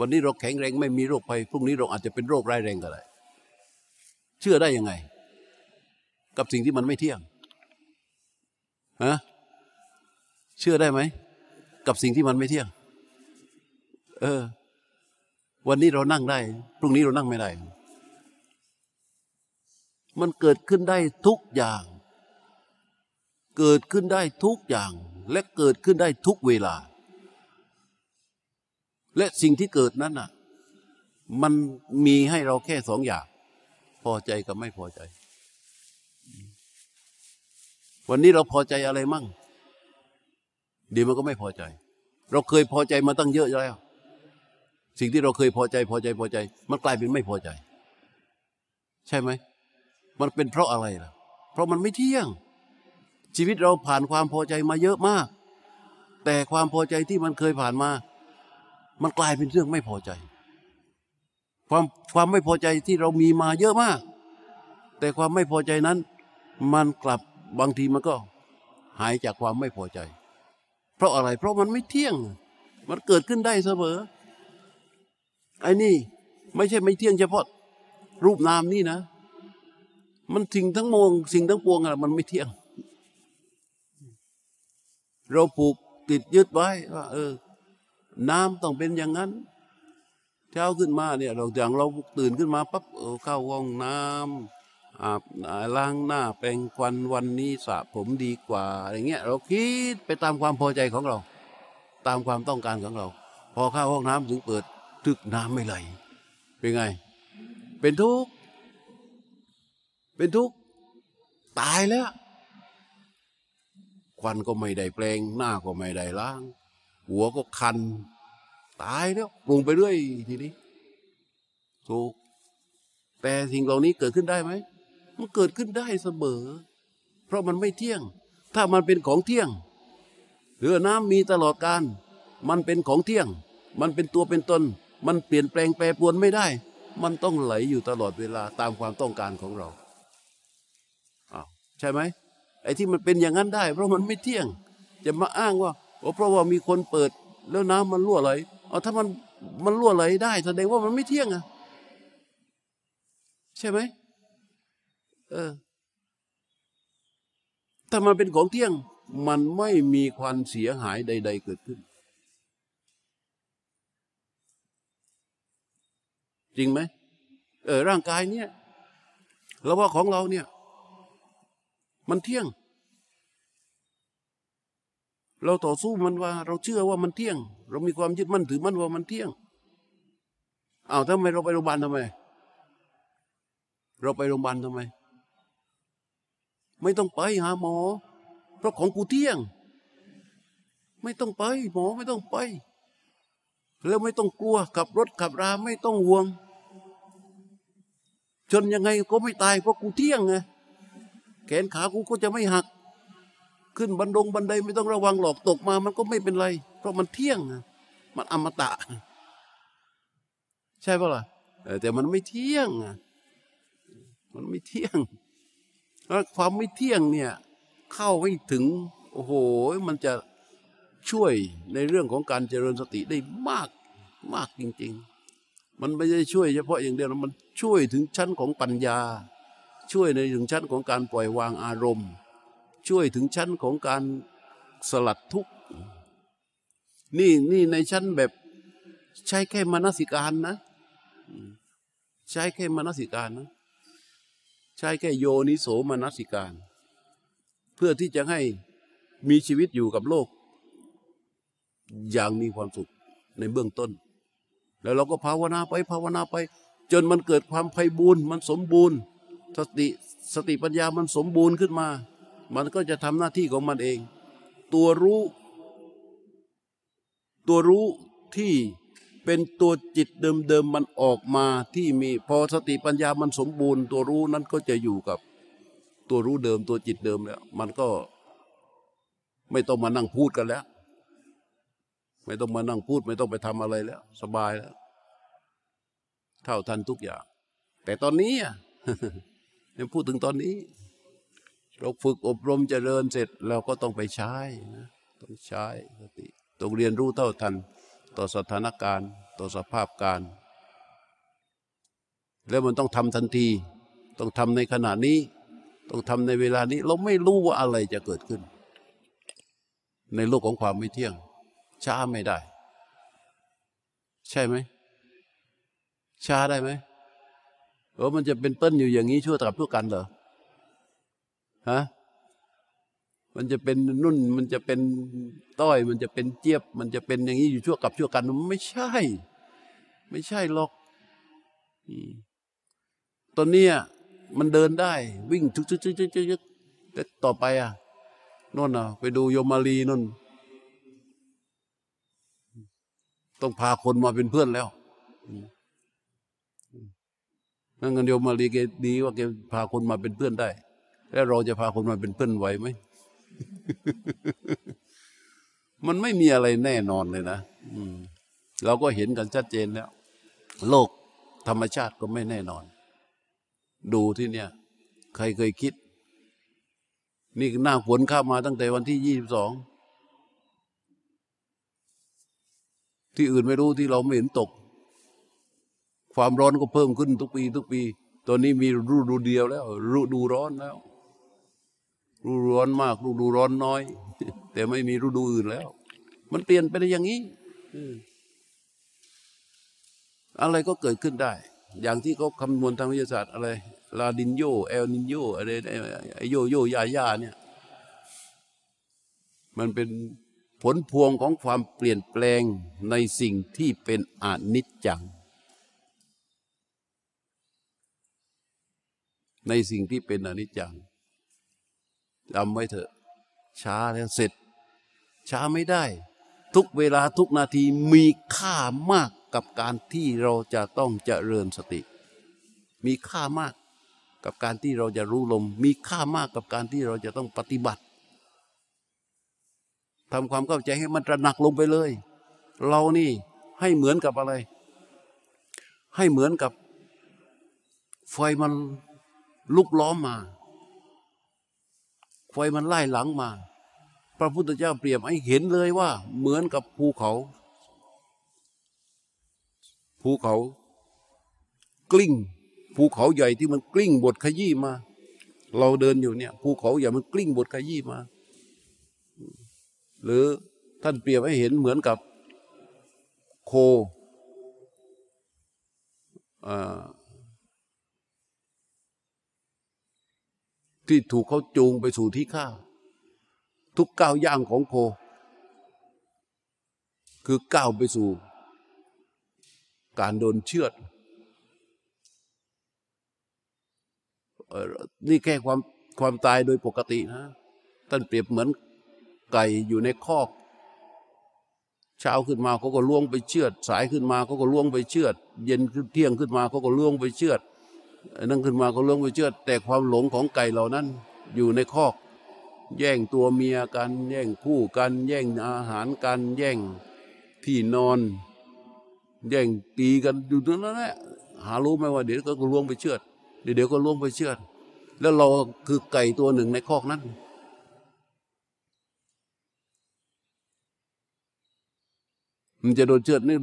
วันนี้เราแข็งแรงไม่มีโรคภัยพรุ่งนี้เราอาจจะเป็นโรคร้ายแรงก็ได้ เชื่อได้ยังไง กับสิ่งที่มันไม่เที่ยงฮะเชื่อได้ไหม กับสิ่งที่มันไม่เที่ยง เออ วันนี้เรานั่งได้ พรุ่งนี้เรานั่งไม่ได้ มันเกิดขึ้นได้ทุกอย่าง เกิดขึ้นได้ทุกอย่าง และเกิดขึ้นได้ทุกเวลา และสิ่งที่เกิดนั้นน่ะ มันมีให้เราแค่สองอย่าง พอใจกับไม่พอใจ วันนี้เราพอใจอะไรมั่งเดี๋ยวมันก็ไม่พอใจ เราเคยพอใจมาตั้งเยอะแล้ว สิ่งที่เราเคยพอใจพอใจพอใจ มันกลายเป็นไม่พอใจ ใช่ไหม มันเป็นเพราะอะไรล่ะ เพราะมันไม่เที่ยง ชีวิตเราผ่านความพอใจมาเยอะมาก แต่ความพอใจที่มันเคยผ่านมา มันกลายเป็นเรื่องไม่พอใจ ความความไม่พอใจที่เรามีมาเยอะมาก แต่ความไม่พอใจนั้น มันกลับบางทีมันก็หายจากความไม่พอใจ เพราะอะไร เพราะมันไม่เที่ยง มันเกิดขึ้นได้เสมอ ไอ้นี่ไม่ใช่ไม่เที่ยงเฉพาะรูปนามนี่นะ มันสิ่งทั้งมวงสิ่งทั้งปวงอะมันไม่เที่ยง เราผูกติดยึดไว้ว่าเออ น้ำต้องเป็นอย่างนั้น เช้าขึ้นมาเนี่ยเราอย่างเราตื่นขึ้นมาปั๊บเออเข้าห้องน้ำอาบล้างหน้าแปรงควันวันนี้สระผมดีกว่าอะไรเงี้ยเราคิดไปตามความพอใจของเรา ตามความต้องการของเรา พอเข้าห้องน้ำถึงเปิดทึกน้ำไม่ไหล เป็นไง เป็นทุกข์เป็นทุกข์ตายแล้ว ควันก็ไม่ได้แปลง หน้าก็ไม่ได้ล้าง หัวก็คัน ตายแล้วปรุงไปเรื่อยทีนี้ถูกแต่สิ่งเหล่านี้เกิดขึ้นได้ไหมมันเกิดขึ้นได้เสมอ เพราะมันไม่เที่ยง ถ้ามันเป็นของเที่ยงเรือน้ำมีตลอดการ มันเป็นของเที่ยง มันเป็นตัวเป็นตน มันเปลี่ยนแปลงแปรปรวนไม่ได้ มันต้องไหลอยู่ตลอดเวลาตามความต้องการของเราอ้าวใช่ไหม ไอ้ที่มันเป็นอย่างนั้นได้ เพราะมันไม่เที่ยง จะมาอ้างว่าเพราะว่ามีคนเปิด แล้วน้ำมันรั่วไหลเอาถ้ามันมันรั่วไหลได้แสดงว่ามันไม่เที่ยงอะใช่ไหมเออถ้ามันเป็นของเที่ยง มันไม่มีควันเสียหายใด ๆ เกิดขึ้น จริงไหมเออร่างกายเนี่ยเราว่าของเราเนี่ย มันเที่ยง เราต่อสู้มันว่า เราเชื่อว่ามันเที่ยง เรามีความยึดมั่นถือมั่นว่ามันเที่ยงอ้าวทำไมเราไปโรงพยาบาลทำไม เราไปโรงพยาบาลทำไม ไม่ต้องไปหาหมอ เพราะของกูเที่ยง ไม่ต้องไป หมอไม่ต้องไป แล้วไม่ต้องกลัวขับรถขับราไม่ต้องห่วง จนยังไงก็ไม่ตายเพราะกูเที่ยงไง แขนขากูก็จะไม่หัก ขึ้นบันดงบันไดไม่ต้องระวังหลอกตกมา มันก็ไม่เป็นไร เพราะมันเที่ยงมันอมตะ ใช่ปะล่ะแต่มันไม่เที่ยงมันไม่เที่ยงแล้วความไม่เที่ยงเนี่ย เข้าไม่ถึง โอ้โห มันจะช่วยในเรื่องของการเจริญสติได้มากมากจริง ๆ มันไม่ได้ช่วยเฉพาะอย่างเดียวมันช่วยถึงชั้นของปัญญา ช่วยในถึงชั้นของการปล่อยวางอารมณ์ ช่วยถึงชั้นของการสลัดทุกข์นี่นี่ในชั้นแบบใช้แค่มนสิการนะ ใช้แค่มนสิการนะ ใช้แค่โยนิโสมนสิการ เพื่อที่จะให้มีชีวิตอยู่กับโลก อย่างมีความสุขในเบื้องต้น แล้วเราก็ภาวนาไปภาวนาไป จนมันเกิดความไพบูรณ์มันสมบูรณ์ สติสติปัญญามันสมบูรณ์ขึ้นมา มันก็จะทำหน้าที่ของมันเอง ตัวรู้ ตัวรู้ที่เป็นตัวจิตเดิมๆมันออกมาที่มีพอสติปัญญามันสมบูรณ์ ตัวรู้นั้นก็จะอยู่กับ ตัวรู้เดิมตัวจิตเดิมแล้ว มันก็ไม่ต้องมานั่งพูดกันแล้ว ไม่ต้องมานั่งพูด ไม่ต้องไปทำอะไรแล้ว สบายแล้ว เท่าทันทุกอย่าง แต่ตอนนี้ อ่ยพูดถึงตอนนี้ เราฝึกอบรมเจริญเสร็จเราก็ต้องไปใช้นะต้องใช้สติต้องเรียนรู้เท่าทัน ต่อสถานการณ์ ต่อสภาพการ แล้วมันต้องทำทันที ต้องทำในขณะนี้ ต้องทำในเวลานี้ เราไม่รู้ว่าอะไรจะเกิดขึ้น ในโลกของความไม่เที่ยง ช้าไม่ได้ ใช่ไหมช้าได้ไหม เออมันจะเป็นเปิ้ลอยู่อย่างนี้ชั่วตราบชั่วกันเหรอฮะมันจะเป็นนุ่น มันจะเป็นต้อย มันจะเป็นเจี๊ยบ มันจะเป็นอย่างนี้อยู่ชั่วกับชั่วกันมันไม่ใช่ ไม่ใช่หรอกตอนนี้มันเดินได้ วิ่งชุกชุกชุกชุกชุกแต่ต่อไปอะน่นอะ ไปดูโยมาลีน่นต้องพาคนมาเป็นเพื่อนแล้ว นั่นกันโยมมาลีแกดีว่าแกพาคนมาเป็นเพื่อนได้ แล้วเราจะพาคนมาเป็นเพื่อนไหวไหม มันไม่มีอะไรแน่นอนเลยนะเราก็เห็นกันชัดเจนแล้ว โลกธรรมชาติก็ไม่แน่นอน ดูที่เนี่ย ใครเคยคิด นี่หน้าฝนข้ามาตั้งแต่วันที่ยี่สิบสองที่อื่นไม่รู้ที่เราไม่เห็นตก ความร้อนก็เพิ่มขึ้นทุกปี ทุกปี ตอนนี้มีฤดูเดียวแล้วฤดูร้อนแล้วฤดูร้อนมากฤดูร้อนน้อย แต่ไม่มีฤดูอื่นแล้ว มันเปลี่ยนไปได้อย่างนี้อะไรก็เกิดขึ้นได้ อย่างที่เขาคำนวณทางวิทยาศาสตร์อะไร ลาดินโย เอลนินโย อะไรไอโยโยยายาเนี่ย มันเป็นผลพวงของความเปลี่ยนแปลงในสิ่งที่เป็นอนิจจัง ในสิ่งที่เป็นอนิจจังจำไว้เถอะ ช้าแล้วเสร็จ ช้าไม่ได้ ทุกเวลาทุกนาทีมีค่ามากกับการที่เราจะต้องเจริญสติ มีค่ามากกับการที่เราจะรู้ลม มีค่ามากกับการที่เราจะต้องปฏิบัติทำความเข้าใจให้มันตระหนักลงไปเลย เรานี่ให้เหมือนกับอะไร ให้เหมือนกับ ไฟมัน ลุกล้อมมา ไฟมันไล่หลังมา พระพุทธเจ้าเปรียบให้เห็นเลยว่า เหมือนกับภูเขา ภูเขา กลิ้ง ภูเขาใหญ่ที่มันกลิ้งบทขยี้มา เราเดินอยู่เนี่ย ภูเขาใหญ่มันกลิ้งบทขยี้มา หรือท่านเปรียบให้เห็นเหมือนกับโคอ่า ที่ถูกเขาจูงไปสู่ที่ฆ่าทุกก้าวย่างของโค คือก้าวไปสู่ การโดนเชือดนี่แค่ความความตายโดยปกตินะท่านเปรียบเหมือนไก่อยู่ในคอก เช้าขึ้นมาเขาก็ล่วงไปเชือด สายขึ้นมาเขาก็ล่วงไปเชือด เย็นขึ้นเที่ยงขึ้นมาเขาก็ล่วงไปเชือด นั่งขึ้นมาก็ล่วงไปเชือดแต่ความหลงของไก่เหล่านั้น อยู่ในคอก แย่งตัวเมียกัน แย่งคู่กัน แย่งอาหารกัน แย่งที่นอน แย่งตีกันอยู่ตรงนั้นแหละหารู้ไหมว่าเดี๋ยวก็ล่วงไปเชือดเดี๋ยวก็ล่วงไปเชือด แล้วเราคือไก่ตัวหนึ่งในคอกนั้นมันจะโดนเชือดนี่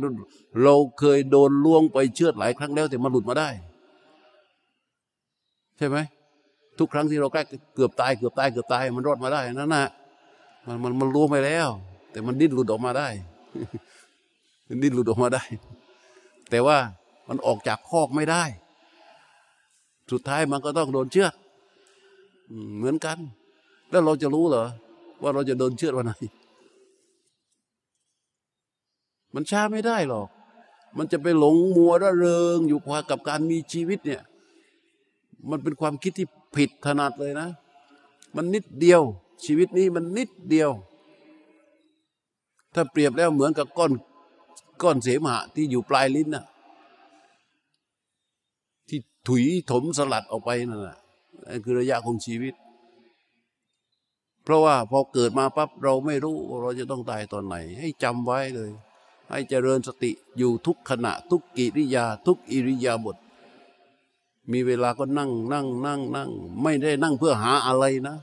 เราเคยโดนล่วงไปเชือดหลายครั้งแล้วแต่มาหลุดมาได้ ใช่ไหมทุกครั้งที่เราใกล้เกือบตายเกือบตายเกือบตาย มันรอดมาได้นั่นนะมันมันมันรวมไปแล้ว แต่มันดิ้นหลุดออกมาได้ มันดิ้นหลุดออกมาได้ แต่ว่ามันออกจากคอกไม่ได้ สุดท้ายมันก็ต้องโดนเชือดเหมือนกัน แล้วเราจะรู้เหรอ ว่าเราจะโดนเชือดวันไหนมันช้าไม่ได้หรอก มันจะไปหลงมัวระเริงอยู่กับการมีชีวิตเนี่ย มันเป็นความคิดที่ผิดถนัดเลยนะ มันนิดเดียว ชีวิตนี้มันนิดเดียว ถ้าเปรียบแล้วเหมือนกับก้อนก้อนเสมหะที่อยู่ปลายลิ้นน่ะที่ถุยถมสลัดออกไปนั่นแหละนั่นคือระยะของชีวิต เพราะว่าพอเกิดมาปั๊บเราไม่รู้ว่าเราจะต้องตายตอนไหน ให้จำไว้เลย ให้เจริญสติอยู่ทุกขณะ ทุกกิริยา ทุกอิริยาบถ มีเวลาก็นั่งนั่งนั่งนั่ง ไม่ได้นั่งเพื่อหาอะไรนะ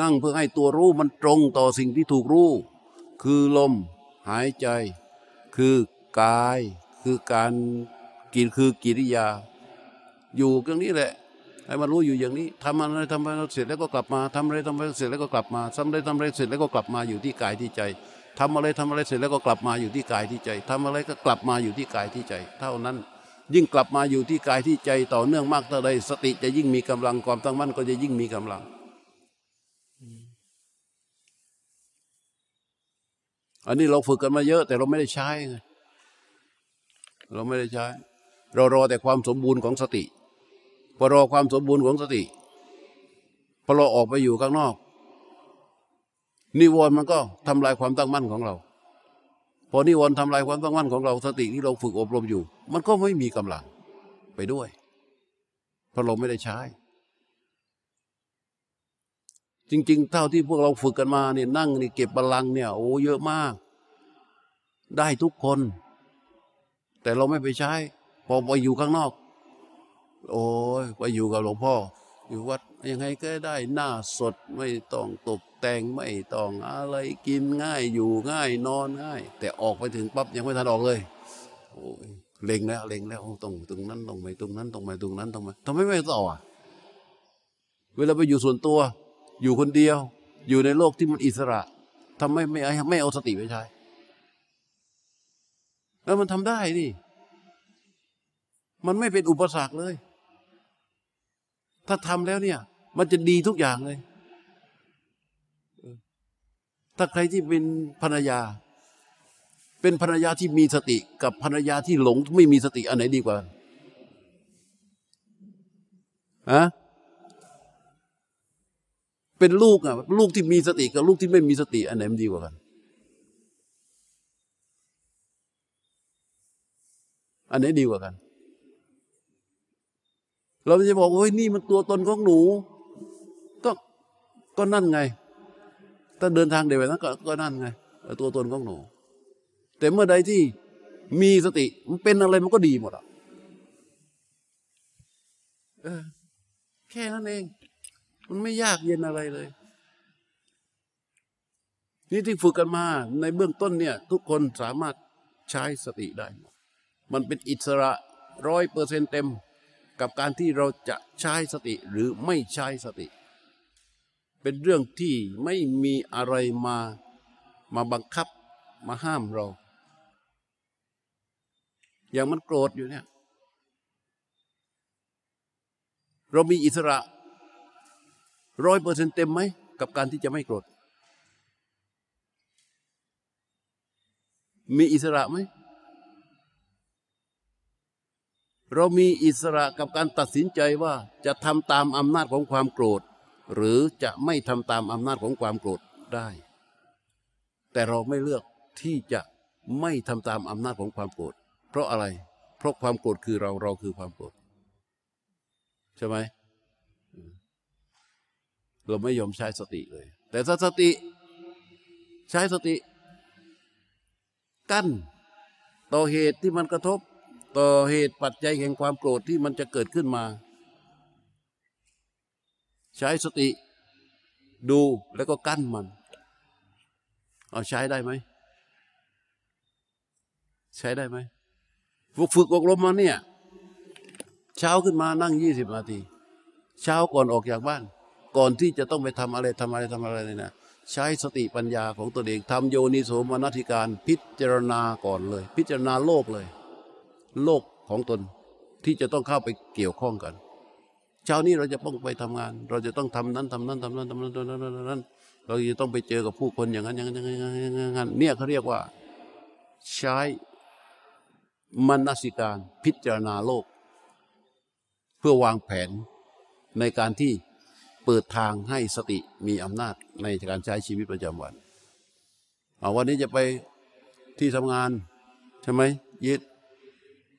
นั่งเพื่อให้ตัวรู้มันตรงต่อสิ่งที่ถูกรู้ คือลมหายใจ คือกาย คือการกินคือกิริยา อยู่ตรงนี้แหละให้มันรู้อยู่อย่างนี้ทำอะไรทำอะไรเสร็จแล้วก็กลับมาทำอะไรทำอะไรเสร็จแล้วก็กลับมาทำอะไรทำอะไรเสร็จแล้วก็กลับมาอยู่ที่กายที่ใจทำอะไรทำอะไรเสร็จแล้วก็กลับมาอยู่ที่กายที่ใจทำอะไรก็กลับมาอยู่ที่กายที่ใจ เท่านั้น ยิ่งกลับมาอยู่ที่กายที่ใจต่อเนื่องมากเท่าใดสติจะยิ่งมีกำลังความตั้งมั่นก็จะยิ่งมีกำลัง อันนี้เราฝึกกันมาเยอะแต่เราไม่ได้ใช้ไงเราไม่ได้ใช้ เรารอแต่ความสมบูรณ์ของสติพอรอความสมบูรณ์ของสติพอเราออกไปอยู่ข้างนอก นิวรณ์มันก็ทำลายความตั้งมั่นของเรา พอนิวรณ์ทำลายความตั้งมั่นของเราสติที่เราฝึกอบรมอยู่ มันก็ไม่มีกำลังไปด้วย เพราะเราไม่ได้ใช้ จริง ๆ เท่าที่พวกเราฝึกกันมาเนี่ยนั่งนี่เก็บพลังเนี่ย โอ้เยอะมาก ได้ทุกคน แต่เราไม่ไปใช้ พอไปอยู่ข้างนอก โอ้ยไปอยู่กับหลวงพ่อ อยู่วัดยังไงก็ได้หน้าสดไม่ต้องตก แต่งไม่ต้องอะไรกินง่ายอยู่ง่ายนอนง่าย แต่ออกไปถึงปั๊บยังไม่ทันออกเลยโอ้ยเล็งแล้วเล็งแล้วตรงตรงนั้นตรงไปตรงนั้นตรงไปตรงนั้นตรงไปทำไมไม่ต่ออะเวลาไปอยู่ส่วนตัว อยู่คนเดียว อยู่ในโลกที่มันอิสระทำไมไม่ไม่เอาสติไปใช้แล้วมันทำได้ดิมันไม่เป็นอุปสรรคเลย ถ้าทำแล้วเนี่ย มันจะดีทุกอย่างเลย ถ้าใครที่เป็นภรรยา เป็นภรรยาที่มีสติกับภรรยาที่หลงไม่มีสติอันไหนดีกว่าฮะเป็นลูกอะลูกที่มีสติกับลูกที่ไม่มีสติอันไหนมันดีกว่ากัน อันไหนดีกว่ากัน เราจะบอกว่านี่มันตัวตนของหนู ก็ก็นั่นไง ถ้าเดินทางเดียวนั้นก็ก็นั่นไงตัวตนของหนู แต่เมื่อใดที่มีสติมันเป็นอะไรมันก็ดีหมดอะเออ แค่นั้นเอง มันไม่ยากเย็นอะไรเลย นี่ที่ฝึกกันมา ในเบื้องต้นเนี่ย ทุกคนสามารถใช้สติได้ มันเป็นอิสระร้อยเปอร์เซ็นเต็ม กับการที่เราจะใช้สติหรือไม่ใช้สติ เป็นเรื่องที่ไม่มีอะไรมามาบังคับมาห้ามเรา อย่างมันโกรธอยู่เนี่ย เรามีอิสระร้อยเปอร์เซ็นเต็มไหม กับการที่จะไม่โกรธ มีอิสระไหม เรามีอิสระกับการตัดสินใจว่าจะทำตามอำนาจของความโกรธ หรือจะไม่ทำตามอำนาจของความโกรธได้ แต่เราไม่เลือกที่จะไม่ทำตามอำนาจของความโกรธเพราะอะไร เพราะความโกรธคือเราเราคือความโกรธใช่ไหมเราไม่ยอมใช้สติเลย แต่ถ้าสติ ใช้สติ กั้น ต่อเหตุที่มันกระทบ ต่อเหตุปัจจัยแห่งความโกรธที่มันจะเกิดขึ้นมา ใช้สติดูแล้วก็กั้นมัน เอาใช้ได้ไหม ใช้ได้ไหมฝึกฝึกอบรมมาเนี่ย เช้าขึ้นมานั่งยี่สิบนาที เช้าก่อนออกจากบ้าน ก่อนที่จะต้องไปทำอะไรทำอะไรทำอะไรเนี่ยนะใช้สติปัญญาของตัวเองทำโยนิโสมนสิการ พิจารณาก่อนเลย พิจารณาโลกเลย โลกของตนที่จะต้องเข้าไปเกี่ยวข้องกัน เช้านี้เราจะต้องไปทำงาน เราจะต้องทำนั้นทำนั้นทำนั้นทำนั้นทำนั้นทำนั้น เราจะต้องไปเจอกับผู้คนอย่างนั้นอย่างนั้นอย่างนั้นอย่างนั้นเนี่ยเขาเรียกว่า ใช้มนสิการพิจารณาโลก เพื่อวางแผนในการที่เปิดทางให้สติมีอำนาจในการใช้ชีวิตประจำวันเอาวันนี้จะไปที่ทำงานใช่ไหมยึด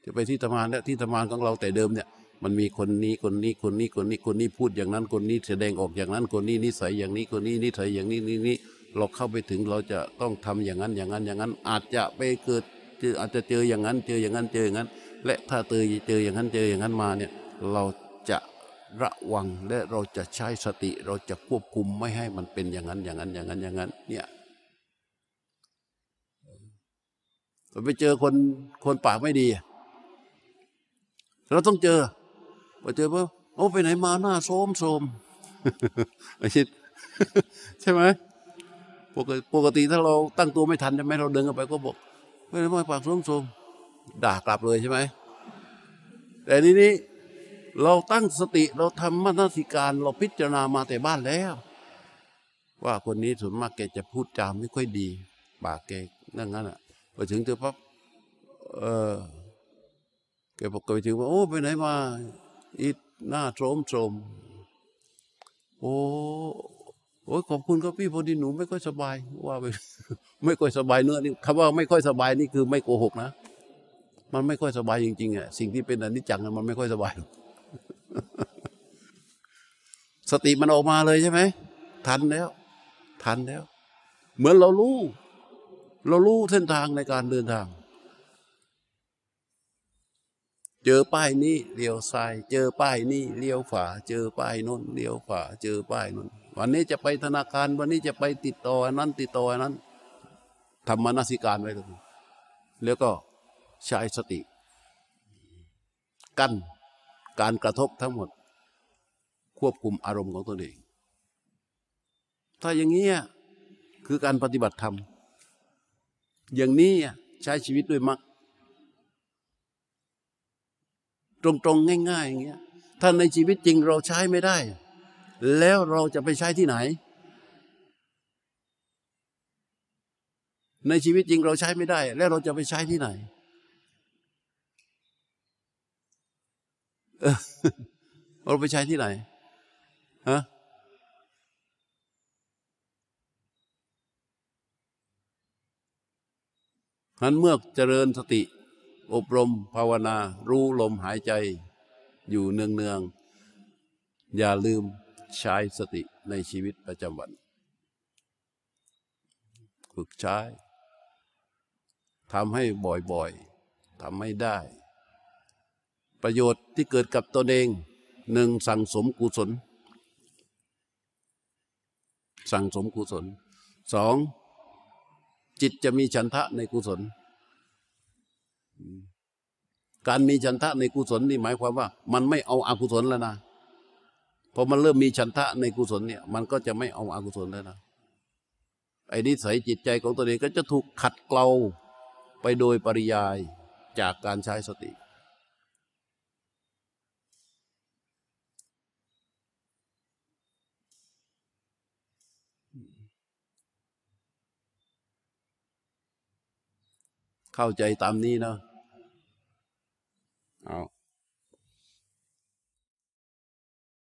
จะไปที่ทำงานและที่ทำงานของเราแต่เดิมเนี่ย มันมีคนนี้คนนี้คนนี้คนนี้คนนี้พูดอย่างนั้นคนนี้แสดงออกอย่างนั้นคนนี้นิสัยอย่างนี้คนนี้นิสัยอย่างนี้นี่นี่เราเข้าไปถึงเราจะต้องทำอย่างนั้นอย่างนั้นอย่างนั้น อาจจะไปเกิดเจออาจจะเจออย่างนั้น เจออย่างนั้นเจออย่างนั้น และถ้าเจอเจออย่างนั้นเจออย่างนั้นมาเนี่ยเราจะระวังและเราจะใช้สติเราจะควบคุมไม่ให้มันเป็นอย่างนั้นอย่างนั้นอย่างนั้นอย่างนั้น เนี่ยไปเจอคนคนปากไม่ดี เราต้องเจอ พอเจอว่าโอ้ไปไหนมาหน้าโสมโสมไอ้ชิดใช่ไหมปกติปกติถ้าเราตั้งตัวไม่ทันใช่ไหมเราเดินกันไปก็บอกไม่ได้มาปากโสมโสมด่ากลับเลยใช่ไหมแต่นี้นี้เราตั้งสติเราทำมนสิการเราพิจารณามาแต่บ้านแล้ว ว่าคนนี้ส่วนมากแกจะพูดจามไม่ค่อยดีปากแกนั่นงั้นอะไปถึงเจอปั๊บเออแกบอกไปถึงว่าโอ้ไปไหนมา อีหน้าโทรมโทรมโอ้โอ้ขอบคุณครับพี่พอดีหนูไม่ค่อยสบาย ว่าไปไม่ค่อยสบายเนื้อนี่คำว่าไม่ค่อยสบายนี่คือไม่โกหกนะมันไม่ค่อยสบายจริงๆอะสิ่งที่เป็นอนิจจังมันไม่ค่อยสบาย สติมันออกมาเลยใช่ไหมทันแล้ว ทันแล้ว เหมือนเรารู้ เรารู้เส้นทางในการเดินทาง เจอป้ายนี้เลี้ยวซ้าย เจอป้ายนี้เลี้ยวขวา เจอป้ายน้นเลี้ยวขวา เจอป้ายน้นวันนี้จะไปธนาคาร วันนี้จะไปติดต่อนั้นติดต่อนั้นทำมนสิการไว้เลยแล้วก็ใช้สติ กั้นการกระทบทั้งหมด ควบคุมอารมณ์ของตัวเอง ถ้าอย่างนี้คือการปฏิบัติธรรม อย่างนี้ใช้ชีวิตด้วยมัก ตรงๆ ง่าย ๆ อย่างเงี้ยถ้าในชีวิตจริงเราใช้ไม่ได้ แล้วเราจะไปใช้ที่ไหน ในชีวิตจริงเราใช้ไม่ได้ แล้วเราจะไปใช้ที่ไหน เราไปใช้ที่ไหนฮะนั้นเมื่อเจริญสติ อบรมภาวนา รู้ลมหายใจ อยู่เนืองๆอย่าลืมใช้สติในชีวิตประจำวัน ฝึกใช้ทำให้บ่อยๆทำให้ได้ ประโยชน์ที่เกิดกับตนเองหนึ่งสั่งสมกุศล สั่งสมกุศลสองจิตจะมีฉันทะในกุศล การมีฉันทะในกุศลนี่หมายความว่า มันไม่เอาอากุศลแล้วนะพอมันเริ่มมีฉันทะในกุศลเนี่ย มันก็จะไม่เอาอากุศลแล้วนะไอ้นิสัยจิตใจของตัวเองก็จะถูกขัดเกลาไปโดยปริยายจากการใช้สติ เข้าใจตามนี้นะ Oh.